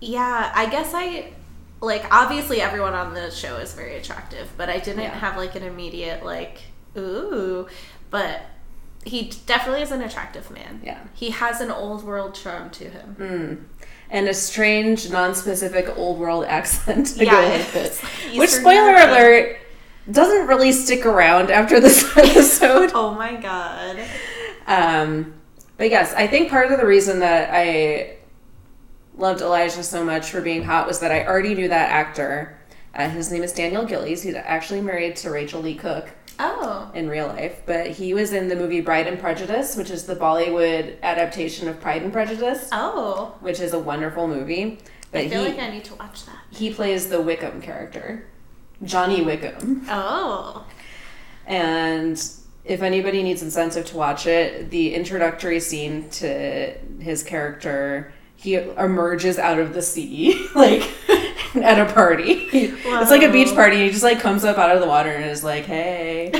yeah. I guess I like. Obviously, everyone on the show is very attractive, but I didn't Yeah. have like an immediate like ooh. But he definitely is an attractive man. Yeah. He has an old world charm to him. Mm. And a strange, non-specific old world accent to Yeah, go with it. Which, spoiler alert, doesn't really stick around after this episode. Oh my god. Um, but yes, I think part of the reason that I loved Elijah so much for being hot was that I already knew that actor. Uh, his name is Daniel Gillies. He's actually married to Rachael Leigh Cook Oh. in real life, but he was in the movie Bride and Prejudice, which is the Bollywood adaptation of Pride and Prejudice, Oh. which is a wonderful movie. But I feel he like I need to watch that. he plays the Wickham character, Johnny Wickham. Oh. And if anybody needs incentive to watch it, the introductory scene to his character, he emerges out of the sea, like at a party. It's like a beach party. He just like comes up out of the water and is like, "Hey."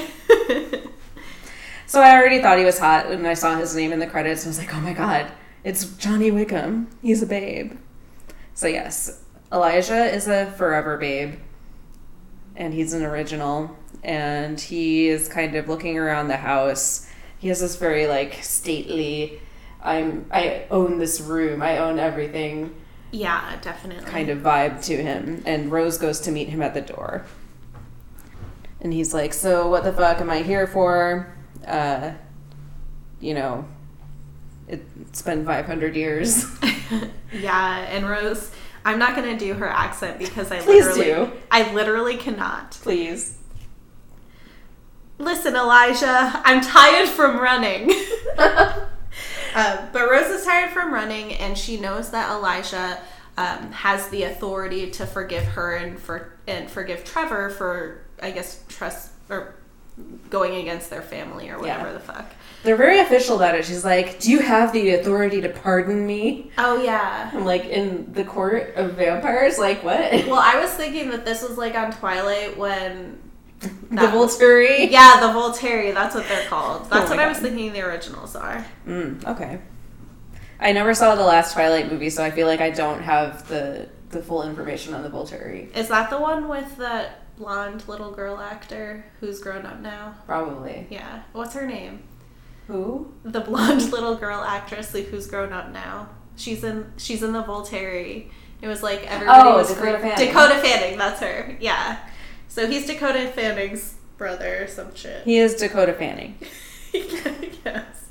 So I already thought he was hot when I saw his name in the credits. and I was like, "Oh my god, it's Johnny Wickham. He's a babe." So yes, Elijah is a forever babe, and he's an original. And he is kind of looking around the house. He has this very like stately, "I'm I own this room. I own everything." yeah, definitely. kind of vibe to him. And Rose goes to meet him at the door. And he's like, So, what the fuck am I here for? Uh, you know, it, it's been 500 years. yeah, and Rose, I'm not gonna do her accent because I Please literally, do. I literally cannot. Please. Listen, Elijah, I'm tired from running. uh, but Rose is tired from running, and she knows that Elijah um, has the authority to forgive her and for and forgive Trevor for, I guess, trust or going against their family or whatever Yeah. the fuck. They're very official about it. She's like, Do you have the authority to pardon me? Oh yeah. I'm like, In the court of vampires? Like, what? Well, I was thinking that this was like on Twilight when the Volturi? Yeah, the Volturi. That's what they're called. That's Oh what I was God. thinking the originals are. Mm, okay. I never saw the last Twilight movie, so I feel like I don't have the, the full information on the Volturi. Is that the one with that blonde little girl actor who's grown up now? Probably. Yeah. What's her name? Who? The blonde little girl actress who's grown up now. She's in she's in the Volturi. It was like everybody Oh, was Dakota Fanning. Dakota Fanning, that's her. Yeah. So he's Dakota Fanning's brother or some shit. He is Dakota Fanning. yes.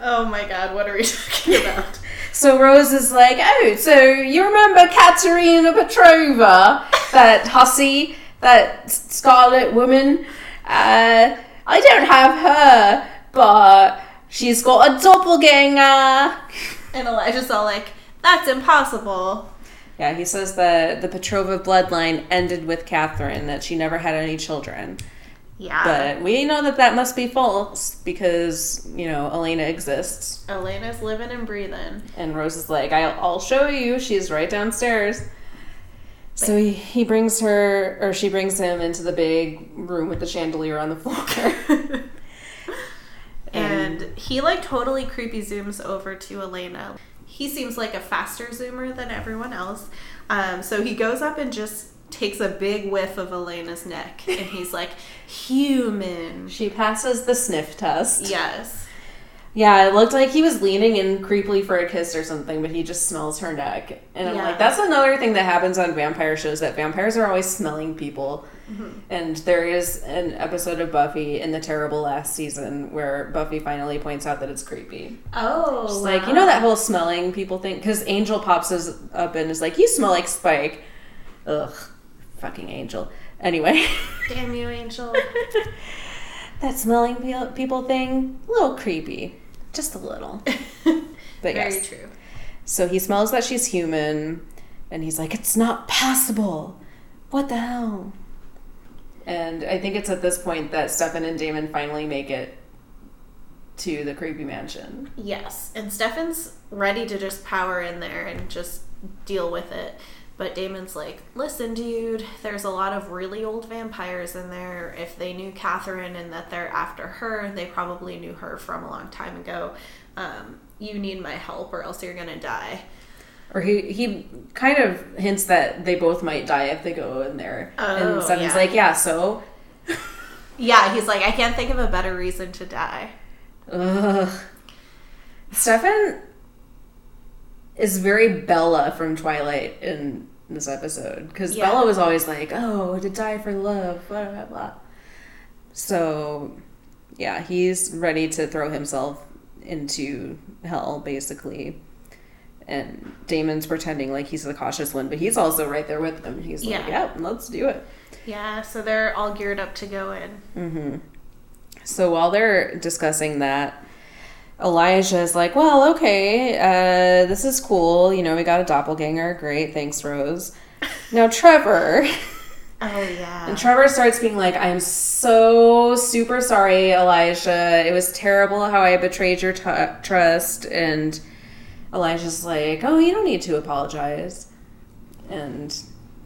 Oh my god, what are we talking about? So Rose is like, oh, so you remember Katerina Petrova, that hussy, that scarlet woman? Uh, I don't have her, but she's got a doppelganger. And Elijah's all like, that's impossible. Yeah, he says that the Petrova bloodline ended with Katherine, that she never had any children. Yeah. But we know that that must be false because, you know, Elena exists. Elena's living and breathing. And Rose is like, I'll, I'll show you. She's right downstairs. So he, he brings her, or she brings him into the big room with the chandelier on the floor. And he like totally creepy zooms over to Elena. He seems like a faster zoomer than everyone else. Um, so he goes up and just takes a big whiff of Elena's neck and he's like, human. she passes the sniff test. Yes. Yeah, it looked like he was leaning in creepily for a kiss or something, but he just smells her neck. And I'm Yeah. like, that's another thing that happens on vampire shows that vampires are always smelling people. Mm-hmm. And there is an episode of Buffy in the terrible last season where Buffy finally points out that it's creepy. Oh. She's like, you know that whole smelling people thing? Because Angel pops us up and is like, you smell like Spike. Ugh, fucking Angel. Anyway, Damn you, Angel. that smelling people thing, a little creepy. Just a little. But Very yes. true. So he smells that she's human, and he's like, "It's not possible. What the hell?" And I think it's at this point that Stefan and Damon finally make it to the creepy mansion. Yes, and Stefan's ready to just power in there and just deal with it. But Damon's like, listen, dude, there's a lot of really old vampires in there. If they knew Katherine and that they're after her, they probably knew her from a long time ago. Um, you need my help or else you're gonna die. Or he he kind of hints that they both might die if they go in there. Oh, and Stefan's yeah. like, "Yeah, so." Yeah, he's like, I can't think of a better reason to die. Ugh. Stefan is very Bella from Twilight in this episode because Yeah. Bella was always like, "Oh, to die for love," blah blah blah. So, yeah, he's ready to throw himself into hell, basically. And Damon's pretending like he's the cautious one, but he's also right there with them. He's like, Yeah. "Yeah, let's do it." Yeah, so they're all geared up to go in. So while they're discussing that, Elijah is like, "Well, okay, uh, this is cool. You know, we got a doppelganger. Great, thanks, Rose." Now Trevor, Oh yeah. and Trevor starts being like, "I'm so super sorry, Elijah. It was terrible how I betrayed your t- trust." And Elijah's like, "Oh, you don't need to apologize." And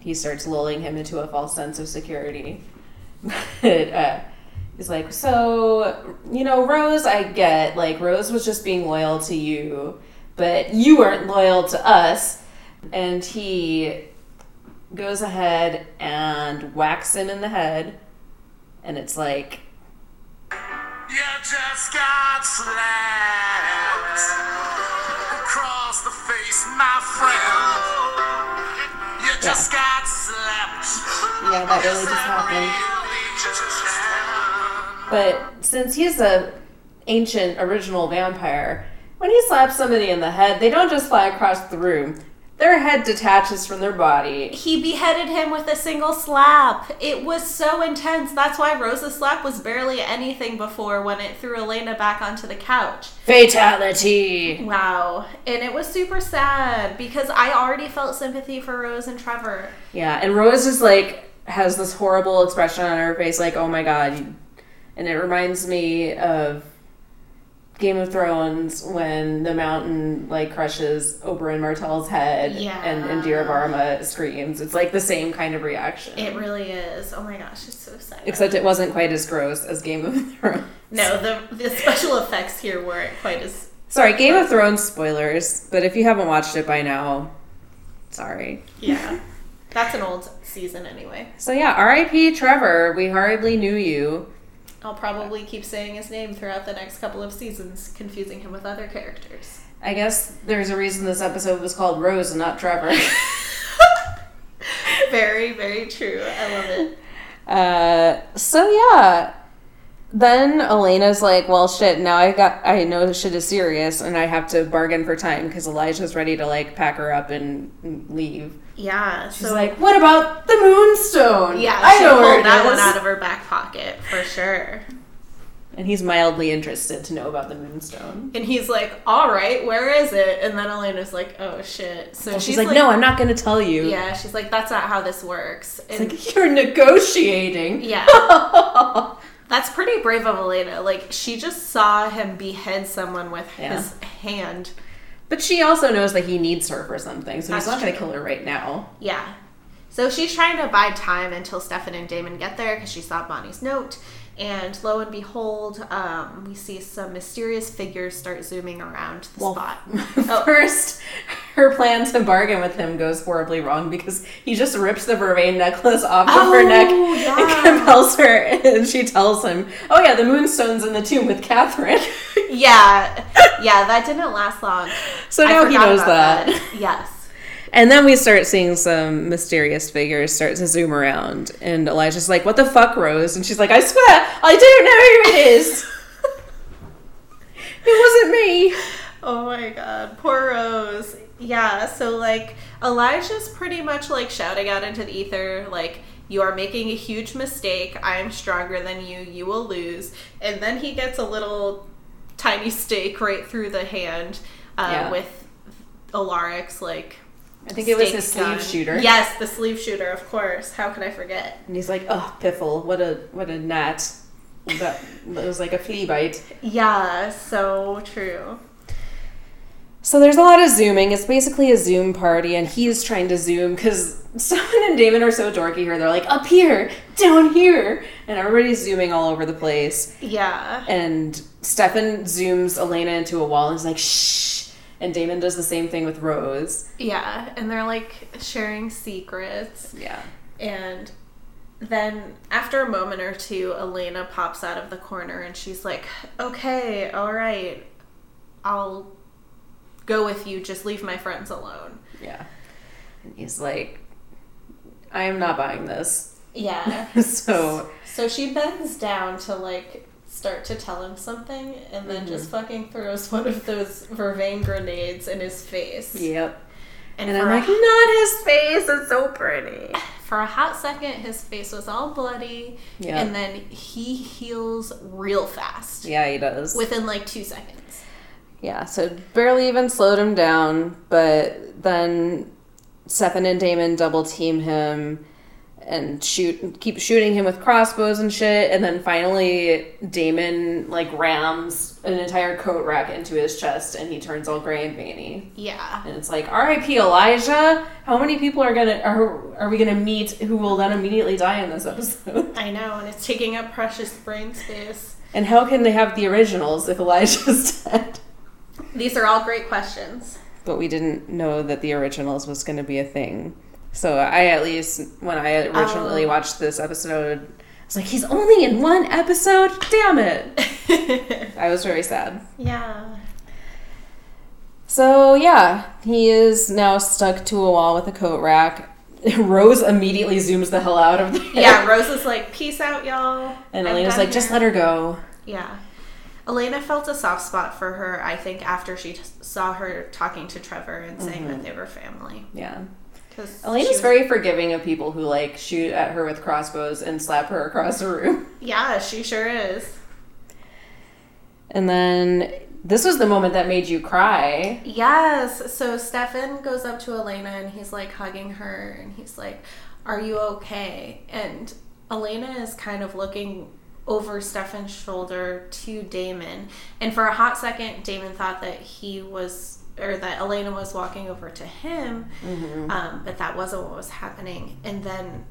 he starts lulling him into a false sense of security. but uh, he's like, "So, you know, Rose, I get like Rose was just being loyal to you, but you weren't loyal to us." And he goes ahead and whacks him in the head, and it's like, You just got slapped my friend. You just got slapped. yeah, that really just happened. Really just happened. But since he's a ancient original vampire, when he slaps somebody in the head, they don't just fly across the room. Their head detaches from their body. He beheaded him with a single slap. It was so intense. That's why Rose's slap was barely anything before when it threw Elena back onto the couch. Fatality. Wow. And it was super sad because I already felt sympathy for Rose and Trevor. Yeah, and Rose is like has this horrible expression on her face, like "Oh my god," and it reminds me of Game of Thrones when the mountain like crushes Oberyn Martell's head, Yeah. and Indira Varma screams. It's like the same kind of reaction. It really is. Oh my gosh, it's so sad. Except it wasn't quite as gross as Game of Thrones. no, the the special effects here weren't quite as Sorry, Game of Thrones spoilers, but if you haven't watched it by now, sorry. yeah. That's an old season anyway. So yeah, R.I.P. Trevor. We hardly knew you. I'll probably keep saying his name throughout the next couple of seasons, confusing him with other characters. I guess there's a reason this episode was called Rose and not Trevor. very, very true. I love it. Uh, so yeah. Then Elena's like, "Well, shit. Now I got. I know shit is serious, and I have to bargain for time because Elijah's ready to like pack her up and and leave." Yeah. She's so like, "What about the Moonstone? yeah, I she know where pulled it that one out of her back pocket for sure. And he's mildly interested to know about the Moonstone. And he's like, "All right, where is it?" And then Elena's like, "Oh shit!" So And she's, like, "No, I'm not going to tell you." Yeah, she's like, "That's not how this works." It's like you're negotiating. yeah, that's pretty brave of Elena. Like she just saw him behead someone with Yeah. his hand. But she also knows that he needs her for something, so That's he's not going to kill her right now. Yeah. So she's trying to buy time until Stefan and Damon get there because she saw Bonnie's note. And lo and behold, um, we see some mysterious figures start zooming around the spot. Oh. First, her plan to bargain with him goes horribly wrong because he just rips the vervain necklace off of her Oh, neck yeah. and compels her, and she tells him, "Oh yeah, the moonstone's in the tomb with Katherine." Yeah, yeah, that didn't last long. So now he knows about that. Yes. And then we start seeing some mysterious figures start to zoom around, and Elijah's like, "What the fuck, Rose?" And she's like, "I swear, I don't know who it is. it wasn't me." Oh my god, poor Rose. Yeah, so like Elijah's pretty much like shouting out into the ether, like, you are making a huge mistake. I am stronger than you. You will lose. And then he gets a little tiny stake right through the hand uh, Yeah. with Alaric's like. I think it was his sleeve gun. shooter. Yes, the sleeve shooter, of course. How could I forget? And he's like, "Oh, piffle! What a what a gnat! That, was like a flea bite." Yeah, so true. So there's a lot of zooming. It's basically a Zoom party, and he's trying to zoom because Stefan and Damon are so dorky here. They're like, "Up here, down here," and everybody's zooming all over the place. Yeah. And Stefan zooms Elena into a wall and is like, "Shh." And Damon does the same thing with Rose. Yeah, and they're like sharing secrets. Yeah. And then after a moment or two, Elena pops out of the corner and she's like, okay, all right, I'll go with you. Just leave my friends alone. Yeah. And he's like, I am not buying this. Yeah. so, so she bends down to like start to tell him something and then just mm-hmm. fucking throws one of those vervain grenades in his face. yep. And, And I'm a, like, not his face. It's so pretty. for a hot second, his face was all bloody. Yeah. And then he heals real fast. Yeah, he does. Within like two seconds. Yeah, so barely even slowed him down, but then Stefan and Damon double team him and shoot keep shooting him with crossbows and shit, and then finally Damon like rams an entire coat rack into his chest and he turns all gray and veiny. Yeah. And it's like, R.I.P. Elijah. How many people are gonna are are we gonna meet who will then immediately die in this episode? I know, and it's taking up precious brain space. And how can they have the originals if Elijah's dead? These are all great questions. but we didn't know that the originals was going to be a thing. So I at least when I originally Oh. watched this episode, I was like, he's only in one episode. Damn it! I was very sad. Yeah. So yeah, he is now stuck to a wall with a coat rack. Rose immediately zooms the hell out of there. Yeah, Rose is like, peace out, y'all. and Elena's like, just let her go. Yeah. Elena felt a soft spot for her, I think, after she t- saw her talking to Trevor and saying mm-hmm. that they were family. Yeah. Elena's very forgiving of people who like shoot at her with crossbows and slap her across the room. Yeah, she sure is. And then this was the moment that made you cry. Yes. So Stefan goes up to Elena and he's like hugging her and he's like, Are you okay? And Elena is kind of looking over Stefan's shoulder to Damon. And for a hot second, Damon thought that he was, or that Elena was walking over to him, um, but that wasn't what was happening. And then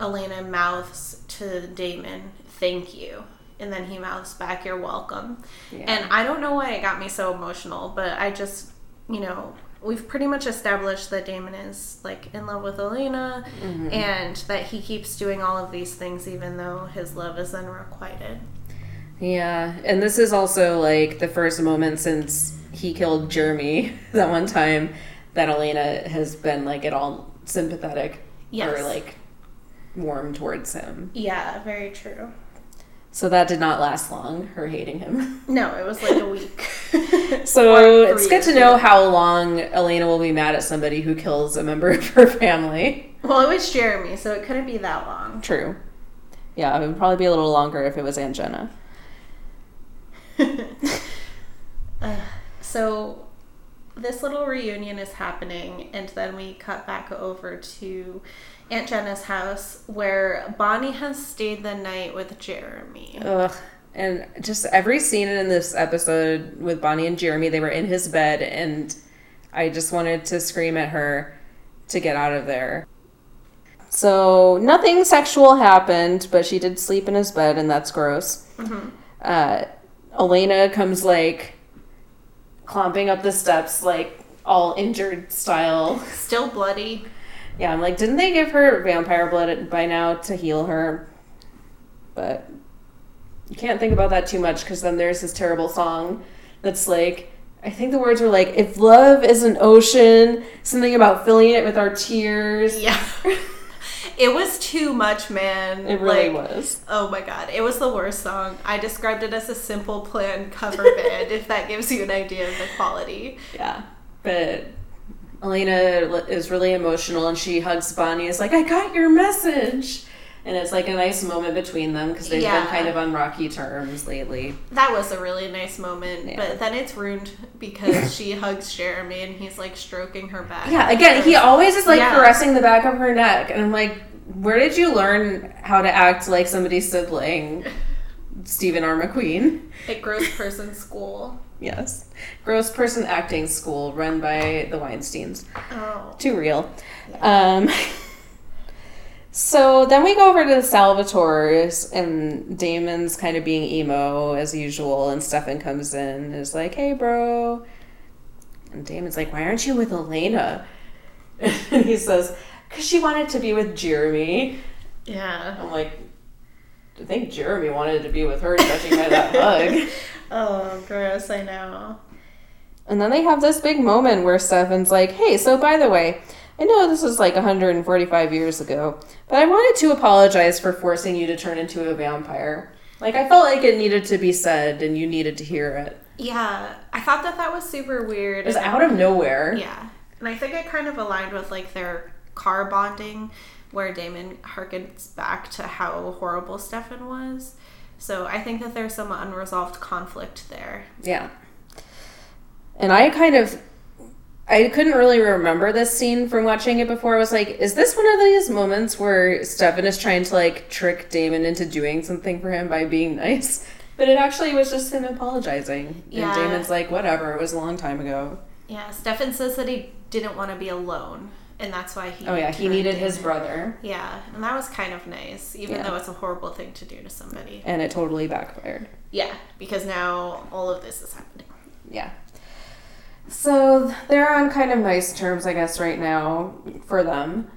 Elena mouths to Damon, Thank you. And then he mouths back, You're welcome. Yeah. And I don't know why it got me so emotional, but I just, you know, we've pretty much established that Damon is like in love with Elena and that he keeps doing all of these things even though his love is unrequited. Yeah, and this is also like the first moment since he killed Jeremy that one time that Elena has been like at all sympathetic Yes. or like warm towards him. Yeah, very true. So that did not last long, her hating him. No, it was like a week. So it's good to know how long Elena will be mad at somebody who kills a member of her family. Well, it was Jeremy, so it couldn't be that long. True. Yeah, it would probably be a little longer if it was Aunt Jenna. Uh, so this little reunion is happening, and then we cut back over to Aunt Jenna's house where Bonnie has stayed the night with Jeremy. Ugh. And just every scene in this episode with Bonnie and Jeremy, they were in his bed, and I just wanted to scream at her to get out of there. So nothing sexual happened, but she did sleep in his bed, and that's gross. Uh, Elena comes like clomping up the steps, like all injured style. Still bloody. Yeah, I'm like, didn't they give her vampire blood by now to heal her? But you can't think about that too much because then there's this terrible song that's like, I think the words were like, if love is an ocean, something about filling it with our tears. Yeah. it was too much, man. It really Like, was. Oh my god, it was the worst song. I described it as a simple plan cover band, if that gives you an idea of the quality. Yeah. But Elena is really emotional and she hugs Bonnie. It's like, I got your message. And it's like a nice moment between them because they've Yeah. been kind of on rocky terms lately. That was a really nice moment, Yeah. but then it's ruined because she hugs Jeremy and he's like stroking her back. Yeah, again, he always is like Yeah. caressing the back of her neck, and I'm like, where did you learn how to act like somebody's sibling, Steven R. McQueen? At Gross Person School. Yes, gross person acting school run by the Weinstein's. Oh. Too real. Um, so then we go over to the Salvatores, and Damon's kind of being emo as usual, and Stefan comes in and is like, "Hey, bro," and Damon's like, "Why aren't you with Elena?" And he says, "Cause she wanted to be with Jeremy." Yeah. I'm like, I think Jeremy wanted to be with her, judging by that hug. Oh, gross, I know. And then they have this big moment where Stefan's like, hey, so by the way, I know this was like 145 years ago, but I wanted to apologize for forcing you to turn into a vampire. Like, I felt like it needed to be said and you needed to hear it. Yeah, I thought that that was super weird. It was out of nowhere. Yeah. And I think it kind of aligned with like their car bonding where Damon harkens back to how horrible Stefan was. So I think that there's some unresolved conflict there. Yeah. And I kind of I couldn't really remember this scene from watching it before. I was like, is this one of these moments where Stefan is trying to like trick Damon into doing something for him by being nice? But it actually was just him apologizing. Yeah. And Damon's like, whatever, it was a long time ago. Yeah, Stefan says that he didn't want to be alone, and that's why he. Oh yeah, he needed his brother. Yeah, and that was kind of nice, even Yeah. though it's a horrible thing to do to somebody. And it totally backfired. Yeah, because now all of this is happening. Yeah. So they're on kind of nice terms, I guess, right now for them.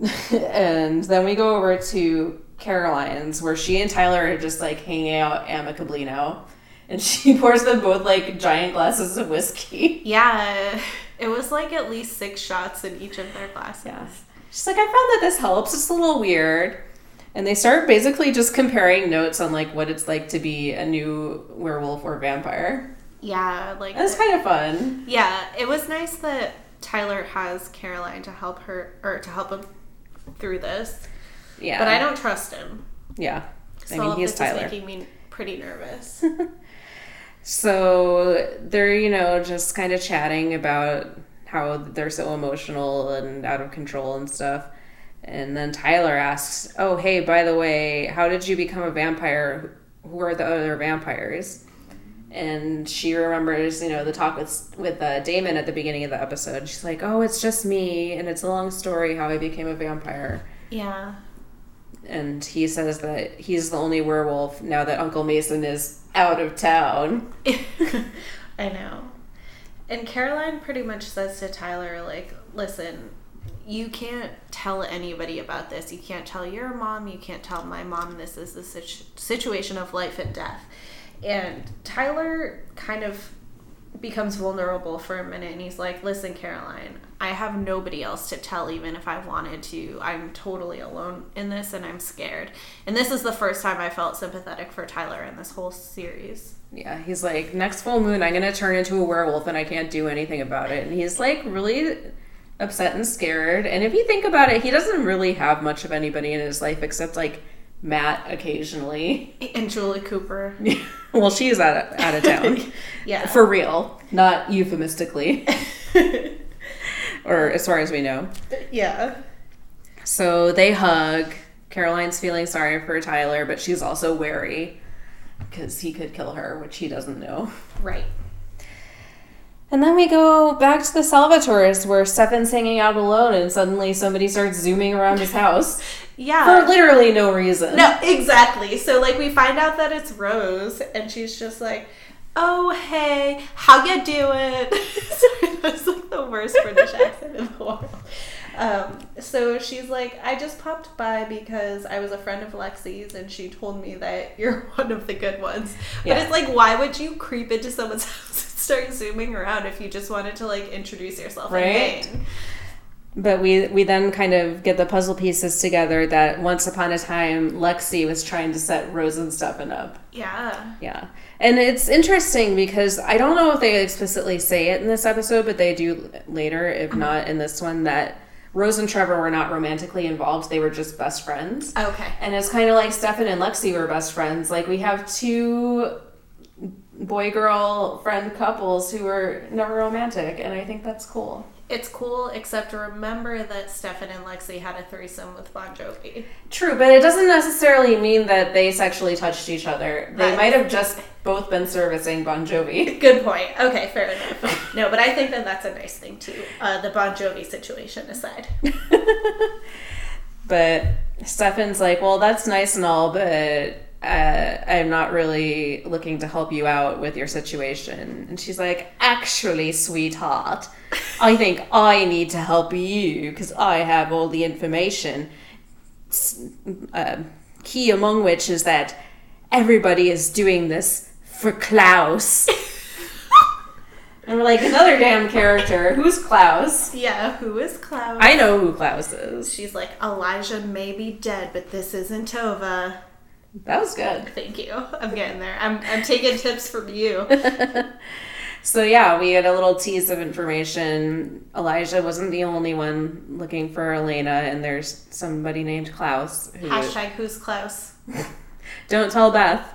and then we go over to Caroline's, where she and Tyler are just like hanging out amicably now. And she pours them both like giant glasses of whiskey. Yeah, it was like at least six shots in each of their glasses. Yeah. She's like, I found that this helps. It's a little weird. And they start basically just comparing notes on like what it's like to be a new werewolf or vampire. Yeah, like That's kind of fun. Yeah, it was nice that Tyler has Caroline to help her or to help him through this, Yeah. but I don't trust him. Yeah. I So all mean, he's Tyler. is making me pretty nervous. So they're, you know, just kind of chatting about how they're so emotional and out of control and stuff. And then Tyler asks, Oh, hey, by the way, how did you become a vampire? Who are the other vampires? And she remembers, you know, the talk with with uh, Damon at the beginning of the episode. She's like, "Oh, it's just me, and it's a long story how I became a vampire." yeah, And he says that he's the only werewolf now that Uncle Mason is out of town. I know. And Caroline pretty much says to Tyler, like, listen, you can't tell anybody about this. You can't tell your mom. You can't tell my mom. This is the situ- situation of life and death. And Tyler kind of becomes vulnerable for a minute and he's like, Listen, Caroline, I have nobody else to tell, even if I wanted to. I'm totally alone in this and I'm scared. And this is the first time I felt sympathetic for Tyler in this whole series. Yeah, he's like, next full moon, I'm gonna turn into a werewolf and I can't do anything about it. And he's like really upset and scared. And if you think about it, he doesn't really have much of anybody in his life except like Matt occasionally. And Julie Cooper. well, she's out of, out of town. Yeah. For real, not euphemistically, or as far as we know. yeah. So they hug. Caroline's feeling sorry for Tyler, but she's also wary because he could kill her, which he doesn't know. Right. And then we go back to the Salvatores where Stefan's hanging out alone and suddenly somebody starts zooming around his house Yeah. for literally no reason. No, exactly. So like we find out that it's Rose, and she's just like, "Oh hey, how you doing?" So, that's like the worst British accent in the world. Um, so she's like, "I just popped by because I was a friend of Lexi's, and she told me that you're one of the good ones." But it's like, why would you creep into someone's house and start zooming around if you just wanted to like introduce yourself Right. and hang? But we we then kind of get the puzzle pieces together that once upon a time Lexi was trying to set Rose and Stefan up. Yeah. Yeah. And it's interesting because I don't know if they explicitly say it in this episode, but they do later, if mm-hmm. not in this one, that Rose and Trevor were not romantically involved. They were just best friends. Okay. And it's kind of like Stefan and Lexi were best friends. Like we have two boy girl friend couples who were never romantic, and I think that's cool. It's cool, except remember that Stefan and Lexi had a threesome with Bon Jovi. True, but it doesn't necessarily mean that they sexually touched each other. They Right. might have just both been servicing Bon Jovi. Good point. Okay, fair enough. No, but I think that that's a nice thing too. Uh, the Bon Jovi situation aside. But Stefan's like, well, that's nice and all, but uh, I'm not really looking to help you out with your situation. And she's like, actually, sweetheart, I think I need to help you because I have all the information. Uh, key among which is that everybody is doing this for Klaus. and we're like, another damn character. Who's Klaus? Yeah, who is Klaus? I know who Klaus is. She's like, Elijah may be dead, but this isn't Tova. That was good. Thank you. I'm getting there. I'm, I'm taking tips from you. So yeah, we had a little tease of information. Elijah wasn't the only one looking for Elena, and there's somebody named Klaus. Who Hashtag who's Klaus? Don't tell Beth.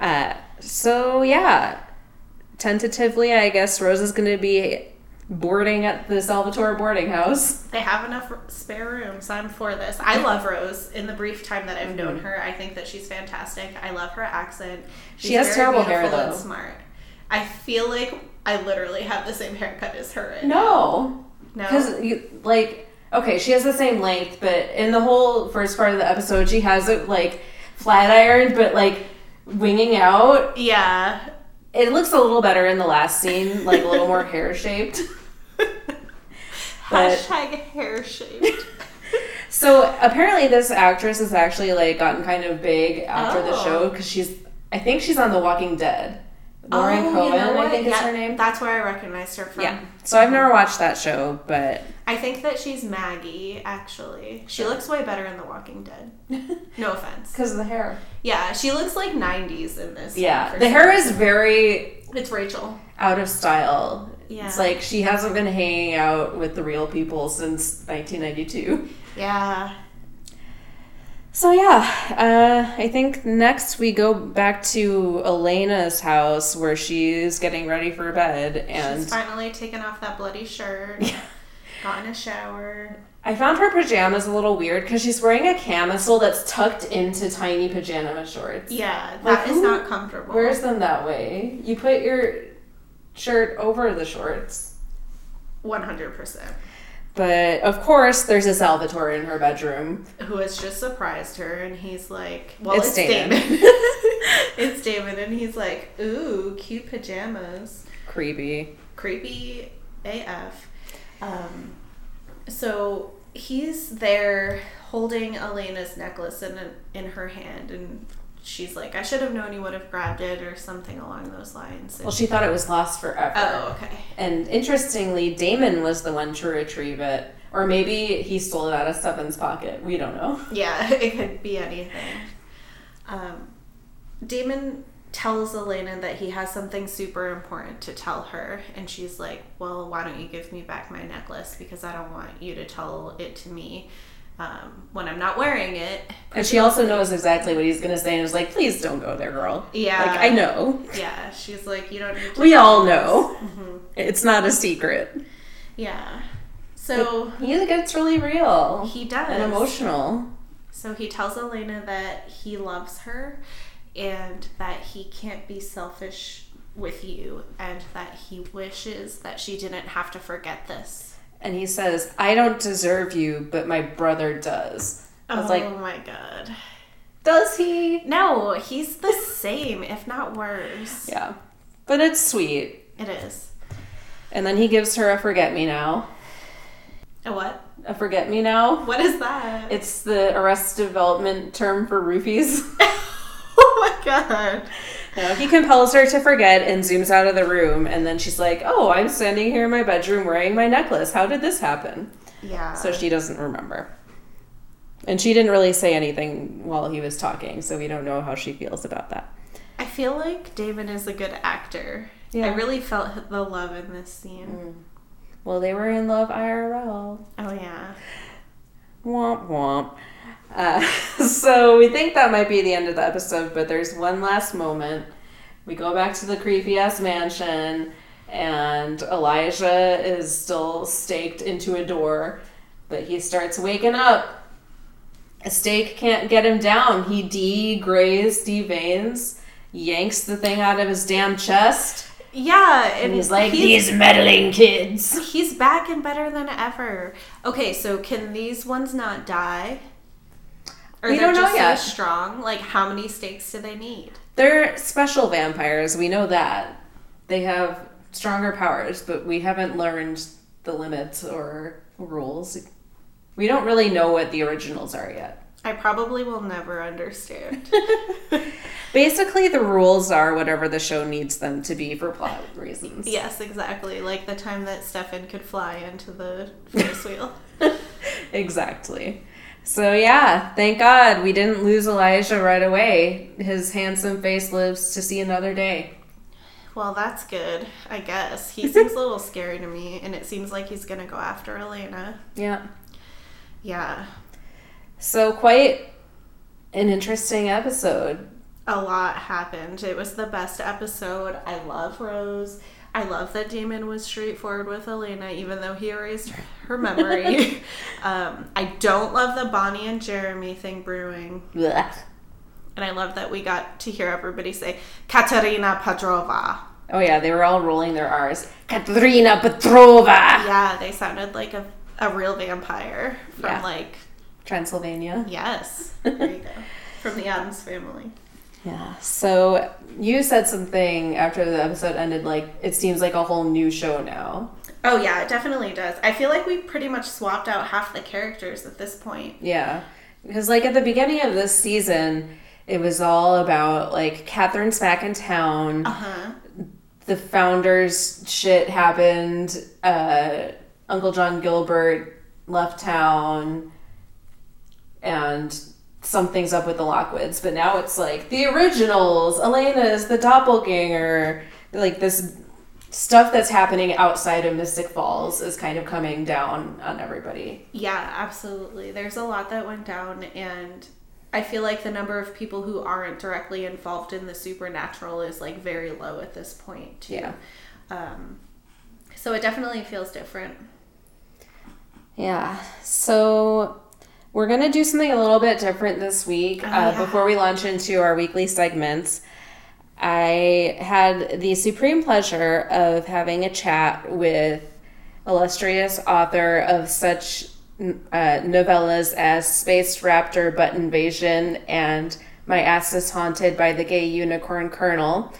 Uh, so yeah, tentatively, I guess Rose is going to be boarding at the Salvatore boarding house. They have enough spare rooms. I'm for this. I love Rose. In the brief time that I've known Mm-hmm. her, I think that she's fantastic. I love her accent. She's She has terrible hair, though. Smart. I feel like I literally have the same haircut as her. right No, now. because like okay, she has the same length, but in the whole first part of the episode, she has it like flat ironed, but like winging out. yeah. It looks a little better in the last scene, like a little more hair shaped. Hashtag hair shaped. So apparently, this actress has actually like gotten kind of big after the Oh. show because she's, I think she's on The Walking Dead. Lauren Oh, you know I think is her name. That's where I recognized her from. Yeah. Mm-hmm. So I've never watched that show, but I think that she's Maggie, actually. She looks way better in The Walking Dead. No offense. because of the hair. Yeah, she looks like 90s in this. Yeah, the some hair is very It's Rachel. out of style. Yeah. It's like she hasn't been hanging out with the real people since 1992. Yeah. So yeah, uh, I think next we go back to Elena's house where she's getting ready for bed, and She's finally taken off that bloody shirt. Got in a shower. I found her pajamas a little weird because she's wearing a camisole that's tucked into tiny pajama shorts. Yeah, Like, that is who not comfortable. Wears them that way. You put your shirt over the shorts. 100%. But of course, there's a Salvatore in her bedroom. Who has just surprised her, and he's like, well, It's it's, Damon. Damon. it's Damon, and he's like, ooh, cute pajamas. Creepy. creepy AF. Um, so he's there holding Elena's necklace in in her hand, and she's like, I should have known you would have grabbed it or something along those lines. And Well, she thought it was lost forever. oh, okay. And interestingly, Damon was the one to retrieve it. Or maybe he stole it out of Seven's pocket. We don't know. Yeah, it could be anything. Um, Damon tells Elena that he has something super important to tell her, and she's like, Well, why don't you give me back my necklace? Because I don't want you to tell it to me um, when I'm not wearing it. And she also knows exactly what he's going to say and is like, please don't go there, girl. Yeah. Like, I know. Yeah, she's like, You don't need to. We all know. Mm-hmm. It's not a secret. Yeah. So He gets really real he does. and emotional. So he tells Elena that he loves her and that he can't be selfish with you and that he wishes that she didn't have to forget this. And he says, I don't deserve you, but my brother does. I was oh like, my god. does he? No, he's the same, if not worse. Yeah. But it's sweet. It is. And then he gives her a forget me now. A what? A forget me now. What is that? It's the Arrested Development term for roofies. oh my god. No, he compels her to forget and zooms out of the room. And then she's like, Oh, I'm standing here in my bedroom wearing my necklace. How did this happen? Yeah. So she doesn't remember. And she didn't really say anything while he was talking, so we don't know how she feels about that. I feel like Damon is a good actor. Yeah. I really felt the love in this scene. Mm. Well, they were in love IRL. Oh yeah. Womp womp. Uh, so we think that might be the end of the episode, but there's one last moment. We go back to the creepy ass mansion, and Elijah is still staked into a door, but he starts waking up. A stake can't get him down. He degrazed, deveins, yanks the thing out of his damn chest, Yeah, and, and he's like, These meddling kids. He's back and better than ever. Okay, so can these ones not die? Or We don't know yet. so strong? Like, how many stakes do they need? They're special vampires. We know that. They have stronger powers, but we haven't learned the limits or rules. We don't really know what the originals are yet. I probably will never understand. Basically, the rules are whatever the show needs them to be for plot reasons. yes, exactly. Like the time that Stefan could fly into the Ferris wheel. exactly. So, yeah, thank God we didn't lose Elijah right away. His handsome face lives to see another day. Well, that's good, I guess. He seems a little scary to me, and it seems like he's gonna go after Elena. Yeah. Yeah. So, quite an interesting episode. a lot happened. It was the best episode. I love Rose. I love that Damon was straightforward with Elena, even though he erased her memory. um, I don't love the Bonnie and Jeremy thing brewing. Blech. And I love that we got to hear everybody say Katerina Petrova. Oh yeah, they were all rolling their R's. Katerina Petrova, Yeah, they sounded like a, a real vampire from Yeah. like, Transylvania. yes, there you go. From the Addams family. Yeah. So you said something after the episode ended, like it seems like a whole new show now. Oh, yeah, it definitely does. I feel like we pretty much swapped out half the characters at this point. Yeah, because like at the beginning of this season, it was all about like Katherine's back in town. Uh huh. the founders shit happened. Uh, Uncle John Gilbert left town, and something's up with the Lockwoods. But now it's like the originals. Elena's, the doppelganger. Like this stuff that's happening outside of Mystic Falls is kind of coming down on everybody. Yeah, absolutely. There's a lot that went down, and I feel like the number of people who aren't directly involved in the supernatural is like very low at this point, too. Yeah. Um, so it definitely feels different. Yeah. So we're going to do something a little bit different this week Oh, uh, yeah. before we launch into our weekly segments. I had the supreme pleasure of having a chat with illustrious author of such uh, novellas as Space Raptor, Butt Invasion, and My Ass is Haunted by the Gay Unicorn Colonel.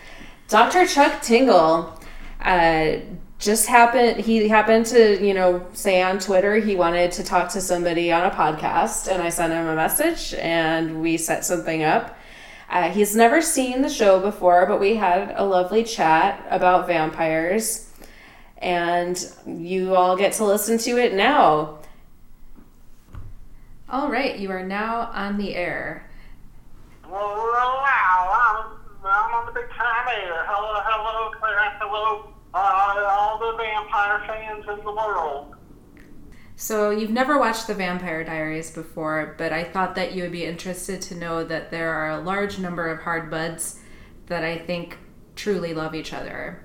Dr. Chuck Tingle uh, just happened, he happened to, you know, say on Twitter he wanted to talk to somebody on a podcast, and I sent him a message and we set something up. Uh, he's never seen the show before, but we had a lovely chat about vampires, and you all get to listen to it now. All right, you are now on the air. Well, wow, I'm, I'm on the big time air. Hello, hello, Claire. Hello, all the vampire fans in the world. So, you've never watched The Vampire Diaries before, but I thought that you would be interested to know that there are a large number of hard buds that I think truly love each other.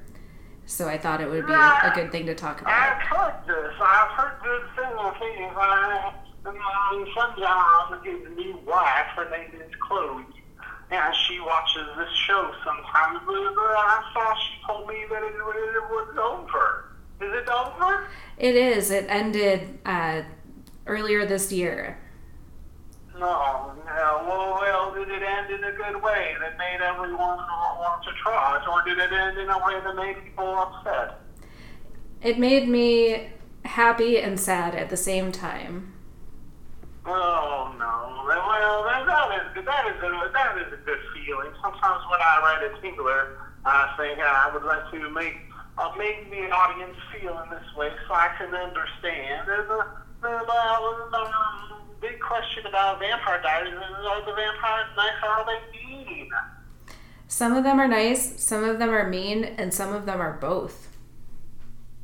So, I thought it would be a good thing to talk about. I've heard this. I've heard good things. I, my son John, his new wife, her name is Chloe. And she watches this show sometimes. But I saw she told me that it, it was over. Is it over? It is. It ended uh, earlier this year. No, no. Well, well, did it end in a good way that made everyone want to try it, or did it end in a way that made people upset? It made me happy and sad at the same time. Oh no! Well, that, that is that is a that is a good feeling. Sometimes when I write a tingler, I think I would like to make uh, make the audience feel in this way, so I can understand. And the the, the, the big question about Vampire Diaries is: Are the vampires nice or are they mean? Some of them are nice, some of them are mean, and some of them are both.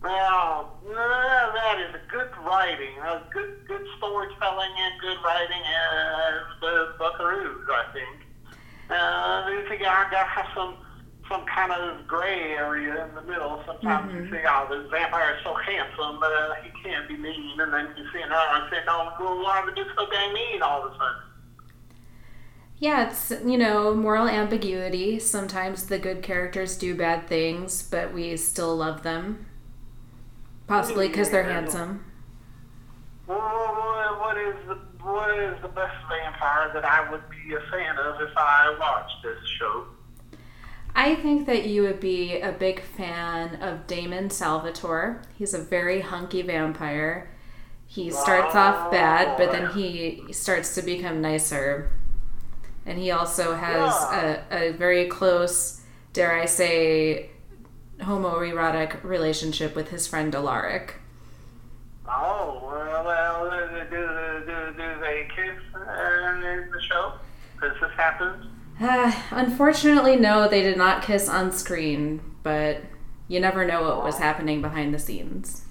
Well, that is a good writing, a good good storytelling and good writing as the Buckaroos, I think. Uh, I think I got some some kind of gray area in the middle. Sometimes you think, oh, this vampire is so handsome, but uh, he can't be mean, and then you see another and say, no, well, why would you so dang mean all of a sudden? Yeah, it's, you know, moral ambiguity. Sometimes the good characters do bad things, but we still love them. Possibly because they're handsome. Well, what is the what is the best vampire that I would be a fan of if I watched this show? I think that you would be a big fan of Damon Salvatore. He's a very hunky vampire. He starts off bad, but then he starts to become nicer. And he also has a, a very close, dare I say, homoerotic relationship with his friend Alaric. Oh, well, do, do, do they kiss uh, in the show? Does this happen? Uh, unfortunately, no, they did not kiss on screen, but you never know what was happening behind the scenes.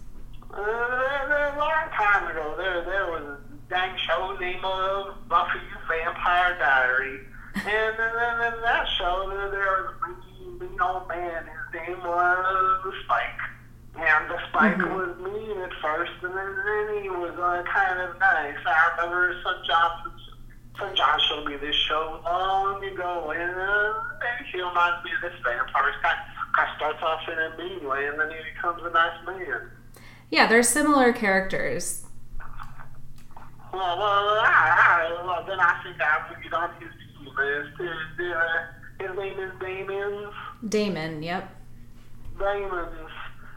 Uh, a long time ago, there there was a dang show named uh, Buffy Vampire Diary, and then in that show there, there was a mean, mean old man. His name was Spike, and the Spike was mean at first, and then, then he was uh, kind of nice. I remember son Johnson. Son John showed me this show long ago, and uh, he reminds me of this vampire. Kind of starts off in a mean way, and then he becomes a nice man. Yeah, they're similar characters. Well, well, I, I, well, then I think I get on his team. Is, is, uh, his name is Damon. Damon, yep. Damon.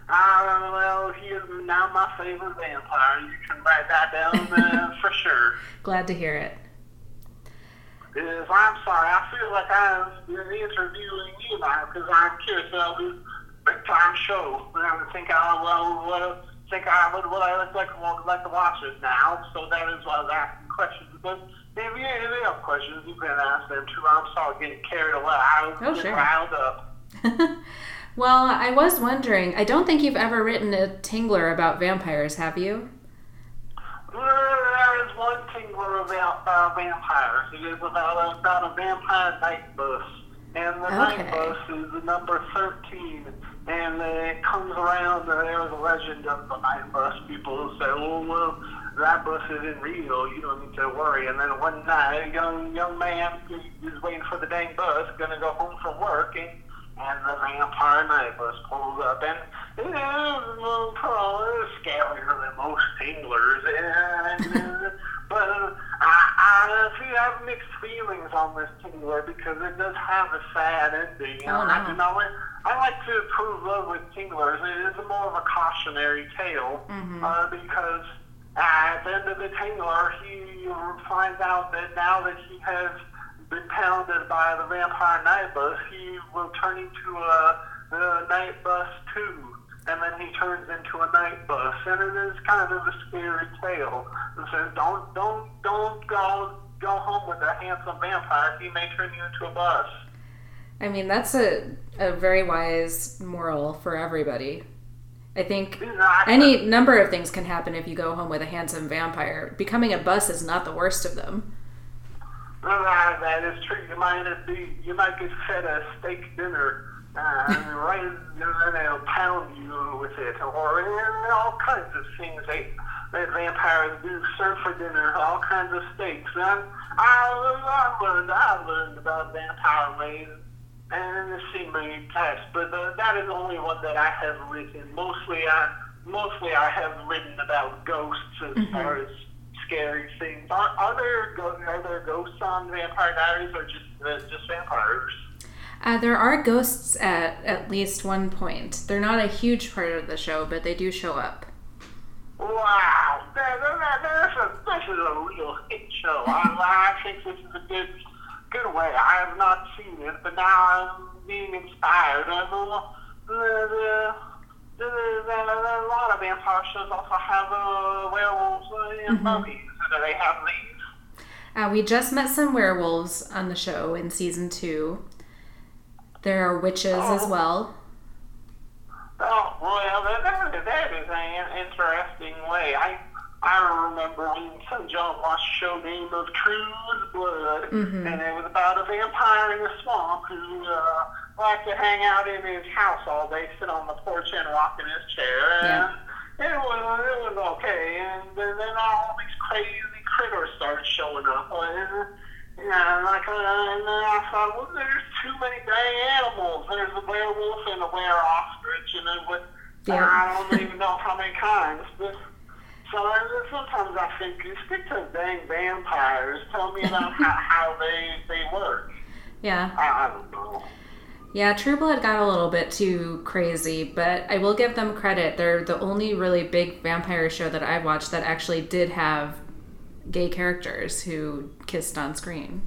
Uh, well, he is now my favorite vampire. You can write that down uh, for sure. Glad to hear it. Is I'm sorry, I feel like I'm interviewing you now because I'm curious about this big time show. And I think I well, well think I would what I would like would like to watch it now. So that is why I was asking questions. But if you, if you have questions, you can ask them too. I'm sorry, getting carried away. I was Oh, getting sure. riled up. well, I was wondering, I don't think you've ever written a tingler about vampires, have you? There is one tingler about uh, vampires. It is about, about a vampire night bus. And the night bus is the number 13. And uh, it comes around, uh, there's a legend of the night bus. People say, oh, well, that bus isn't real. You don't need to worry. And then one night, a young, young man is waiting for the dang bus, going to go home from work. And, and the vampire night bus pulls up. And it is probably scarier than most tinglers. And, uh, but uh, I, I see I have mixed feelings on this tingler because it does have a sad ending. Oh, And I, no. you know, it, I like to prove love with tinglers. It is more of a cautionary tale uh, because at the end of the tingler, he finds out that now that he has been pounded by the vampire night bus, he will turn into a, a night bus too. And then he turns into a night bus, and it is kind of a scary tale. It says, "Don't, don't, don't go, go home with a handsome vampire. He may turn you into a bus." I mean, that's a, a very wise moral for everybody. I think any number of things can happen if you go home with a handsome vampire. Becoming a bus is not the worst of them. Well, that, is true. You might be, you might get fed a steak dinner, uh, right, and they'll pound you with it, or and all kinds of things they that vampires do. Serve for dinner, all kinds of steaks. And I, I learned, I learned about vampire ways and the Seaman test, but uh, that is the only one that I have written. Mostly, I mostly I have written about ghosts as far as scary things. Are, are there are there ghosts on Vampire Diaries or just uh, just vampires? Uh, there are ghosts at at least one point. They're not a huge part of the show, but they do show up. Wow, that, that, that, that's a, this is a real hit show. I, I think this is a good good way. I have not seen it, but now I'm being inspired. The, the, the, the, a lot of vampire shows also have uh, werewolves and mummies. Do they have these? Uh, we just met some werewolves on the show in season two. There are witches as Oh. well. Oh, well, that, that, that is an interesting way. I I remember when Son John watched a show named Of True's Blood, and it was about a vampire in the swamp who uh, liked to hang out in his house all day, sit on the porch and rock in his chair. And it was it was okay, and then, then all these crazy critters started showing up. And, yeah, like, uh, and then I thought, well, there's too many dang animals. There's a werewolf and a were ostrich, and then what? Yeah. I don't even know how many kinds. But so sometimes I think, you stick to dang vampires. Tell me about how, how they they work. Yeah. I, I don't know. Yeah, True Blood got a little bit too crazy, but I will give them credit. They're the only really big vampire show that I've watched that actually did have gay characters who kissed on screen.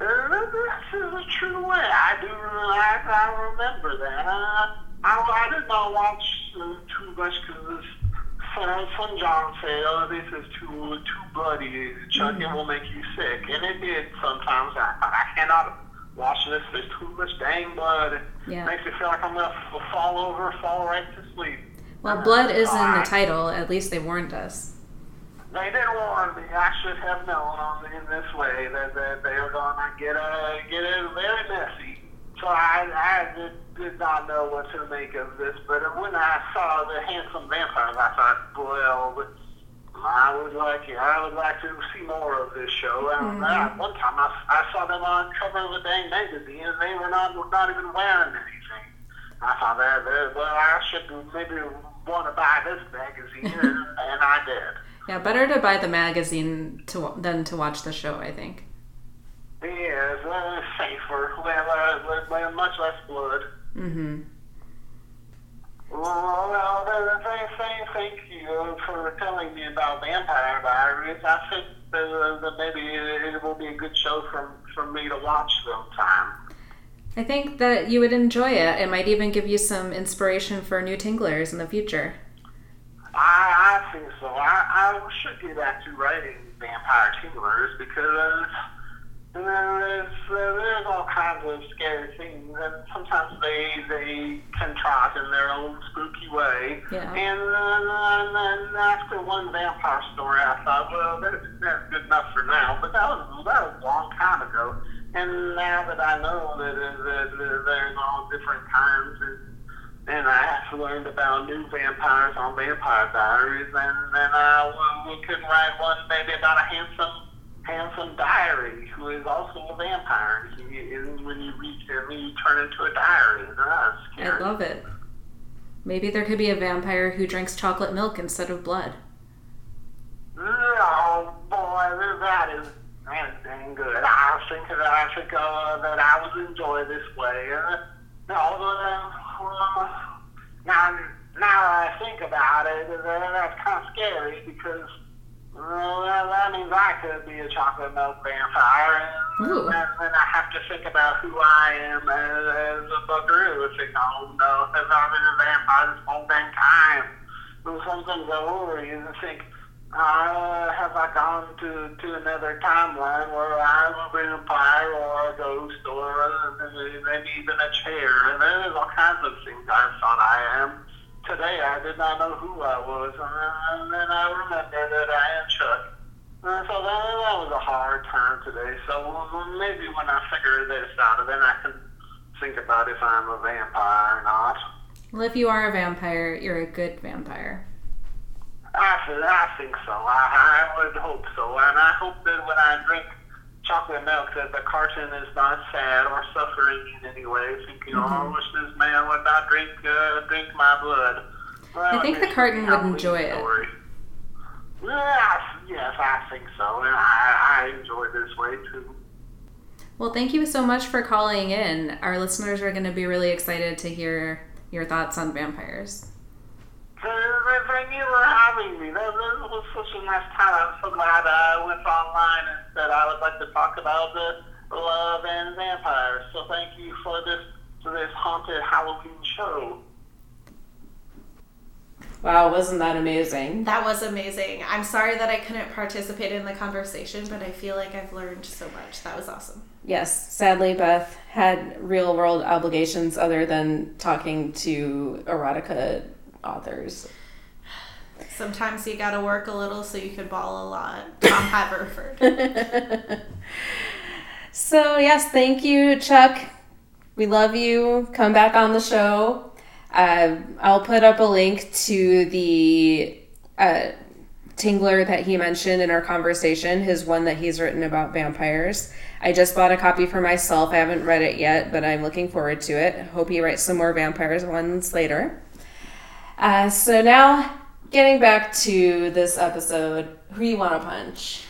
Uh, This is a true way. I do. I, I remember that. Uh, I, I did not watch uh, too much because son John said, "Oh, this is too too bloody. Chuck, it will make you sick," and it did sometimes. I, I cannot watch this. There's too much dang blood. Yeah. Makes me feel like I'm gonna fall over, fall right to sleep. Well, blood is in the title. At least they warned us. They did warn me. I should have known on in this way that, that they were going to get uh, get it very messy. So I, I did, did not know what to make of this. But when I saw the handsome vampires, I thought, well, I would like I would like to see more of this show. And uh, one time I, I saw them on cover of a dang magazine, and they were not not even wearing anything. I thought that, that well, I should maybe want to buy this magazine, and, and I did. Yeah, better to buy the magazine to than to watch the show. I think. Yes, uh, safer, well, uh, much less blood. Mm-hmm. Well, well uh, thank, you for telling me about Vampire Diaries. I think uh, that maybe it will be a good show for, for me to watch sometime. I think that you would enjoy it. It might even give you some inspiration for new tinglers in the future. I, I think so. I, I should get back to writing Vampire Tinglers because uh, there's, uh, there's all kinds of scary things, and sometimes they they contrive in their own spooky way. Yeah. And, uh, and then after one vampire story, I thought, well, that's, that's good enough for now. But that was that was a long time ago. And now that I know that, uh, that, there's all different kinds and and I have learned about new vampires on Vampire Diaries, and then uh, we, we could write one maybe about a handsome, handsome diary who is also a vampire. He, and when you read him, you turn into a diary. That's I love it. Maybe there could be a vampire who drinks chocolate milk instead of blood. Oh boy, that is is dang good. I think that I think uh, that I would enjoy this way. Uh, uh, uh, now now I think about it, uh, that's kind of scary because Well, that, that means I could be a chocolate milk vampire, and Ooh. then, then I have to think about who I am as, as a buckaroo. Think, oh no, have I've been a vampire this whole dang time? Well, sometimes I worry and think, uh, have I gone to, to another timeline where I'm a vampire or a ghost or maybe even a chair? And there's all kinds of things I thought I am. Today I did not know who I was, and then I remember that I am Chuck. And so that, oh, that was a hard time today. So maybe when I figure this out, then I can think about if I'm a vampire or not. Well, if you are a vampire, you're a good vampire. I, I think so. I, I would hope so. And I hope that when I drink chocolate milk that the cartoon is not sad or suffering in any way, thinking, oh, I wish this man would not drink uh, drink my blood. Well, I think the cartoon would enjoy it. story. Yes, yes, I think so. And I, I enjoy this way too. Well, thank you so much for calling in. Our listeners are going to be really excited to hear your thoughts on vampires. So, th- Thank you for having me. That, that was such a nice time. I'm so glad I went online and said I would like to talk about the love and vampires. So thank you for this for this haunted Halloween show. Wow, wasn't that amazing? That was amazing. I'm sorry that I couldn't participate in the conversation, but I feel like I've learned so much. That was awesome. Yes, sadly, Beth had real world obligations other than talking to erotica authors. Sometimes you gotta work a little so you can ball a lot. Tom Haverford. So, yes, thank you, Chuck. We love you. Come back on the show. Uh, I'll put up a link to the uh, Tingler that he mentioned in our conversation, his one that he's written about vampires. I just bought a copy for myself. I haven't read it yet, but I'm looking forward to it. Hope he writes some more vampires ones later. Uh, so now, getting back to this episode, who you want to punch?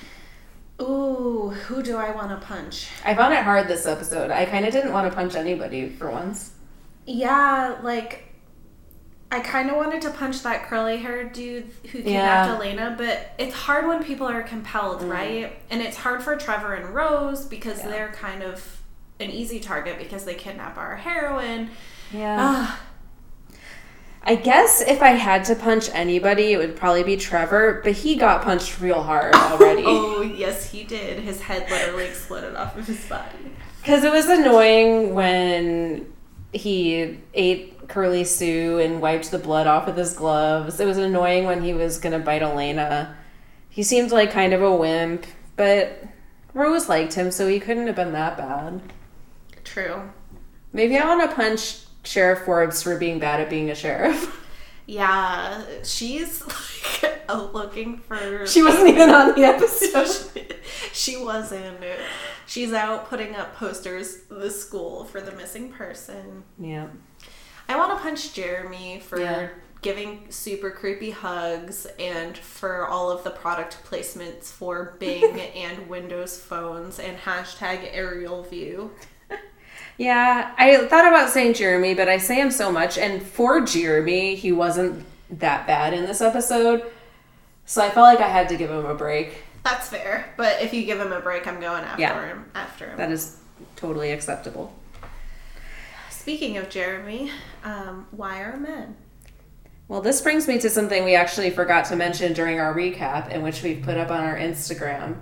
Ooh, who do I want to punch? I found it hard this episode. I kind of didn't want to punch anybody for once. Yeah, like I kind of wanted to punch that curly haired dude who kidnapped Yeah. Elena, but it's hard when people are compelled, right? And it's hard for Trevor and Rose because Yeah. they're kind of an easy target because they kidnap our heroine. Yeah. Ah, I guess if I had to punch anybody, it would probably be Trevor, but he got punched real hard already. oh, yes, he did. His head literally exploded off of his body. Because it was annoying when he ate Curly Sue and wiped the blood off with his gloves. It was annoying when he was going to bite Elena. He seemed like kind of a wimp, but Rose liked him, so he couldn't have been that bad. True. Maybe I want to punch Sheriff Forbes for being bad at being a sheriff. Yeah, she's like looking for. she wasn't even on the episode. she wasn't. She's out putting up posters the school for the missing person. Yeah. I want to punch Jeremy for Yeah. giving super creepy hugs and for all of the product placements for Bing and Windows phones and hashtag aerial view. Yeah, I thought about saying Jeremy, but I say him so much, and for Jeremy, he wasn't that bad in this episode, so I felt like I had to give him a break. That's fair, but if you give him a break, I'm going after Yeah. him. After him. That is totally acceptable. Speaking of Jeremy, um, why are men? Well, this brings me to something we actually forgot to mention during our recap, in which we've put up on our Instagram.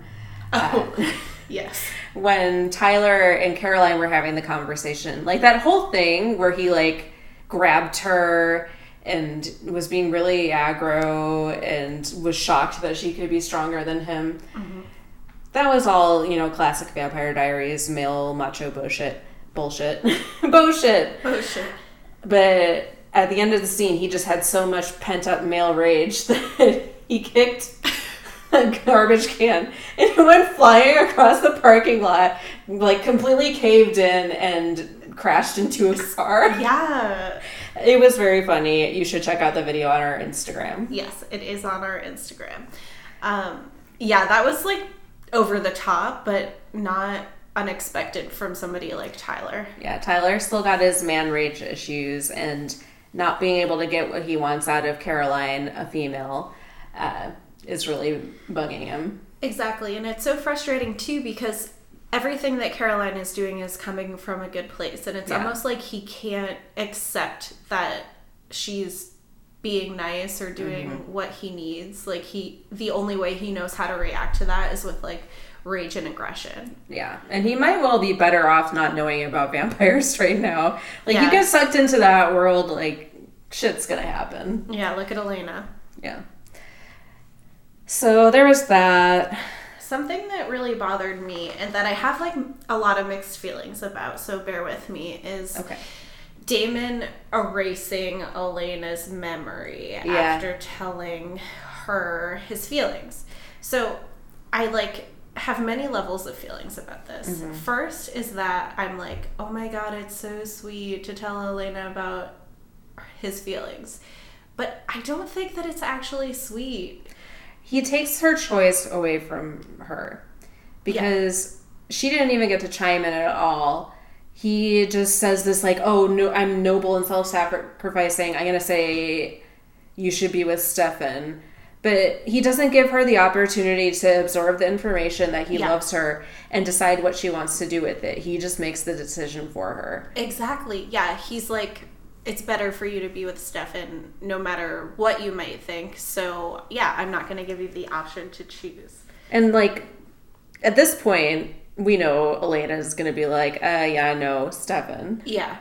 Oh, yes. When Tyler and Caroline were having the conversation. Like that whole thing where he like grabbed her and was being really aggro and was shocked that she could be stronger than him. Mm-hmm. That was all, you know, classic Vampire Diaries, male macho bullshit. Bullshit. bullshit. Oh shit. But at the end of the scene, he just had so much pent up male rage that he kicked a garbage can and it went flying across the parking lot, like completely caved in and crashed into a car. Yeah. It was very funny. You should check out the video on our Instagram. Yes, it is on our Instagram. Um, yeah, that was like over the top, but not unexpected from somebody like Tyler. Yeah, Tyler still got his man rage issues and not being able to get what he wants out of Caroline, a female. Uh, is really bugging him. Exactly. And it's so frustrating too because everything that Caroline is doing is coming from a good place. And it's Yeah. almost like he can't accept that she's being nice or doing Mm-hmm. what he needs. Like he the only way he knows how to react to that is with like rage and aggression. Yeah, and he might well be better off not knowing about vampires right now. Like you Yeah. get sucked into that world, like shit's gonna happen. Yeah, look at Elena. Yeah. So there was that. Something that really bothered me and that I have like a lot of mixed feelings about, so bear with me, is Okay. Damon erasing Elena's memory Yeah. after telling her his feelings. So I like have many levels of feelings about this. Mm-hmm. First is that I'm like, oh my god, it's so sweet to tell Elena about his feelings. But I don't think that it's actually sweet. He takes her choice away from her because she didn't even get to chime in at all. He just says this like, "Oh no, I'm noble and self-sacrificing. I'm gonna say you should be with Stefan." But he doesn't give her the opportunity to absorb the information that he Yeah. loves her and decide what she wants to do with it. He just makes the decision for her. Exactly. Yeah, he's like it's better for you to be with Stefan no matter what you might think. So, yeah, I'm not going to give you the option to choose. And like at this point, we know Elena's gonna be like, uh yeah, no, Stefan. Yeah.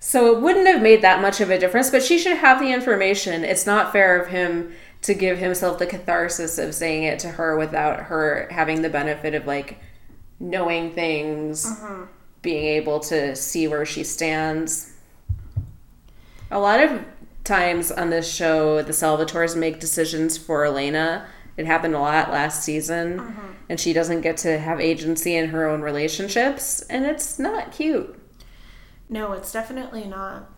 So it wouldn't have made that much of a difference, but she should have the information. It's not fair of him to give himself the catharsis of saying it to her without her having the benefit of like knowing things, being able to see where she stands. A lot of times on this show, the Salvatores make decisions for Elena. It happened a lot last season, mm-hmm. and she doesn't get to have agency in her own relationships, and it's not cute. No, it's definitely not.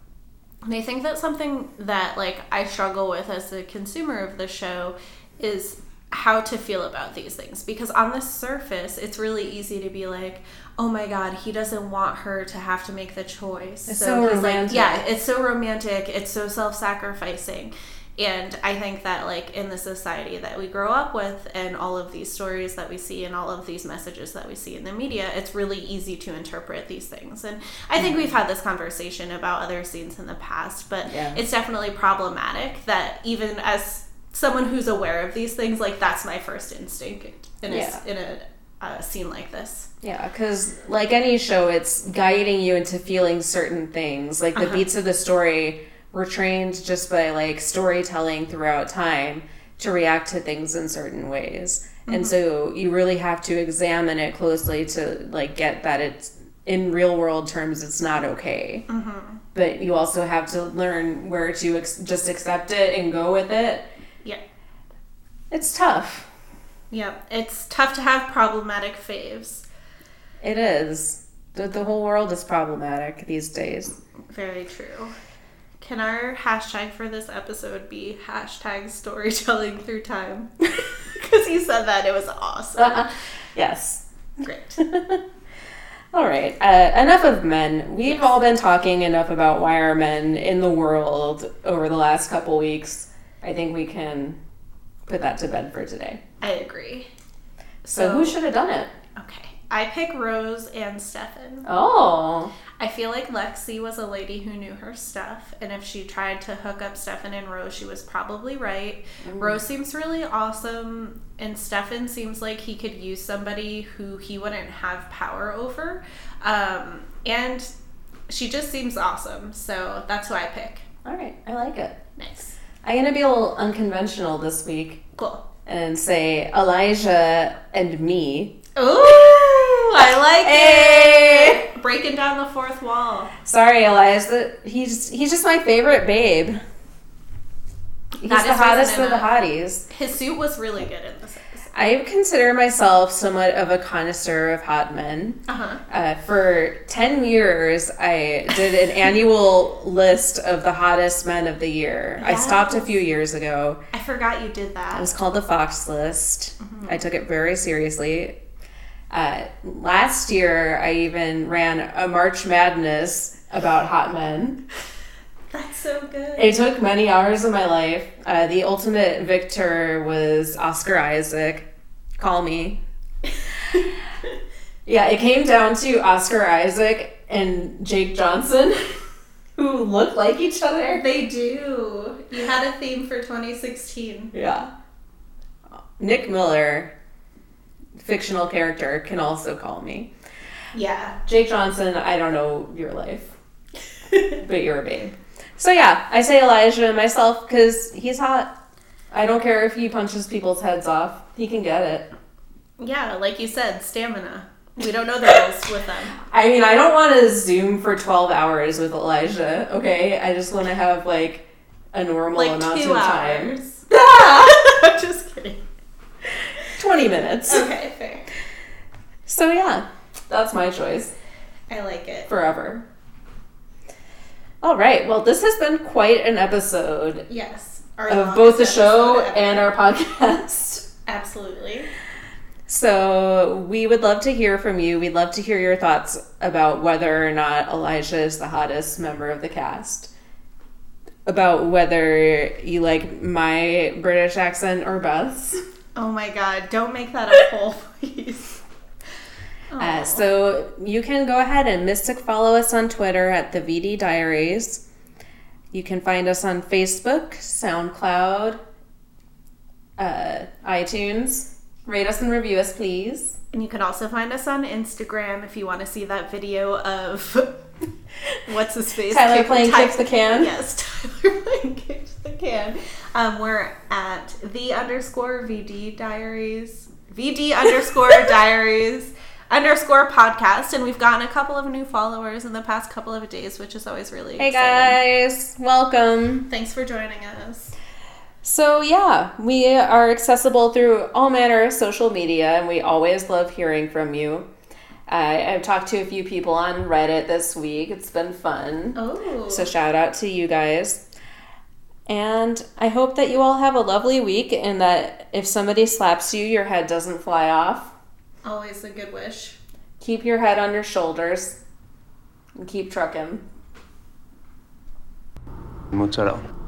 And I think that's something that like I struggle with as a consumer of the show is how to feel about these things because on the surface it's really easy to be like oh my god he doesn't want her to have to make the choice It's so he's romantic. like yeah it's so romantic it's so self-sacrificing and i think that like in the society that we grow up with and all of these stories that we see and all of these messages that we see in the media it's really easy to interpret these things and i think we've had this conversation about other scenes in the past but Yeah. it's definitely problematic that even as someone who's aware of these things like that's my first instinct in a, Yeah. in a uh, scene like this Yeah, because like any show, it's guiding you into feeling certain things. Like the beats of the story were trained just by like storytelling throughout time to react to things in certain ways. And so you really have to examine it closely to like get that it's in real world terms it's not okay. But you also have to learn where to ex- just accept it and go with it. yeah It's tough. Yeah it's tough to have problematic faves It is. The, the whole world is problematic these days. Very true. Can our hashtag for this episode be hashtag storytelling through time? Because you said that, it was awesome. yes. Great. All right. Uh, enough of men. We've all been talking enough about why are men in the world over the last couple weeks. I think we can put that to bed for today. I agree. So, who should have done it? Okay. I pick Rose and Stefan. Oh, I feel like Lexi was a lady who knew her stuff, and if she tried to hook up Stefan and Rose, she was probably right. Rose seems really awesome, and Stefan seems like he could use somebody who he wouldn't have power over. Um, and she just seems awesome, so that's who I pick. all right. I like it. Nice. I'm gonna be a little unconventional this week Cool. And say Elijah and me. Ooh, I like Hey! it. Breaking down the fourth wall. Sorry, Elijah. He's he's just my favorite babe. He's That the hottest of the hotties. His suit was really good in this. I consider myself somewhat of a connoisseur of hot men. Uh-huh. Uh, for 10 years, I did an annual list of the hottest men of the year. I stopped a few years ago. I forgot you did that. It was called the Fox List. I took it very seriously. Uh, last year, I even ran a March Madness about hot men. That's so good. It took many hours of my life. Uh, the ultimate victor was Oscar Isaac. Call me. Yeah, it came down to Oscar Isaac and Jake Johnson, who look like each other. They do. You had a theme for 2016. Yeah. Nick Miller, fictional character, can also call me. Yeah. Jake Johnson, I don't know your life, but you're a babe. So yeah, I say Elijah and myself because he's hot. I don't care if he punches people's heads off. He can get it. Yeah, like you said, stamina. We don't know the rules with them. I mean, I don't want to zoom for 12 hours with Elijah, okay? I just want to have like a normal Like amount two of time. hours. Ah! I'm just kidding. 20 minutes. Okay, fair. So yeah, that's my choice I like it. forever. All right, well, this has been quite an episode Yes. Our of both the show and our podcast. Absolutely. So we would love to hear from you. We'd love to hear your thoughts about whether or not Elijah is the hottest member of the cast. About whether you like my British accent or Beth's. Oh my god, don't make that a poll, please. Uh, so you can go ahead and mystic follow us on Twitter at the VD Diaries. You can find us on Facebook, SoundCloud, uh, iTunes. Rate us and review us, please. And you can also find us on Instagram if you want to see that video of what's his face? Tyler Kick- playing Ty- Kick the Can. Yes, Tyler playing Kick the Can. Um, we're at the underscore VD Diaries, VD underscore Diaries underscore podcast, and we've gotten a couple of new followers in the past couple of days, which is always really Hey exciting. guys, welcome. Thanks for joining us. So, yeah, we are accessible through all manner of social media, and we always love hearing from you. I I've talked to a few people on Reddit this week. It's been fun. Oh, So, shout out to you guys. And I hope that you all have a lovely week and that if somebody slaps you, your head doesn't fly off. Always a good wish. Keep your head on your shoulders and keep trucking. Mozzarella.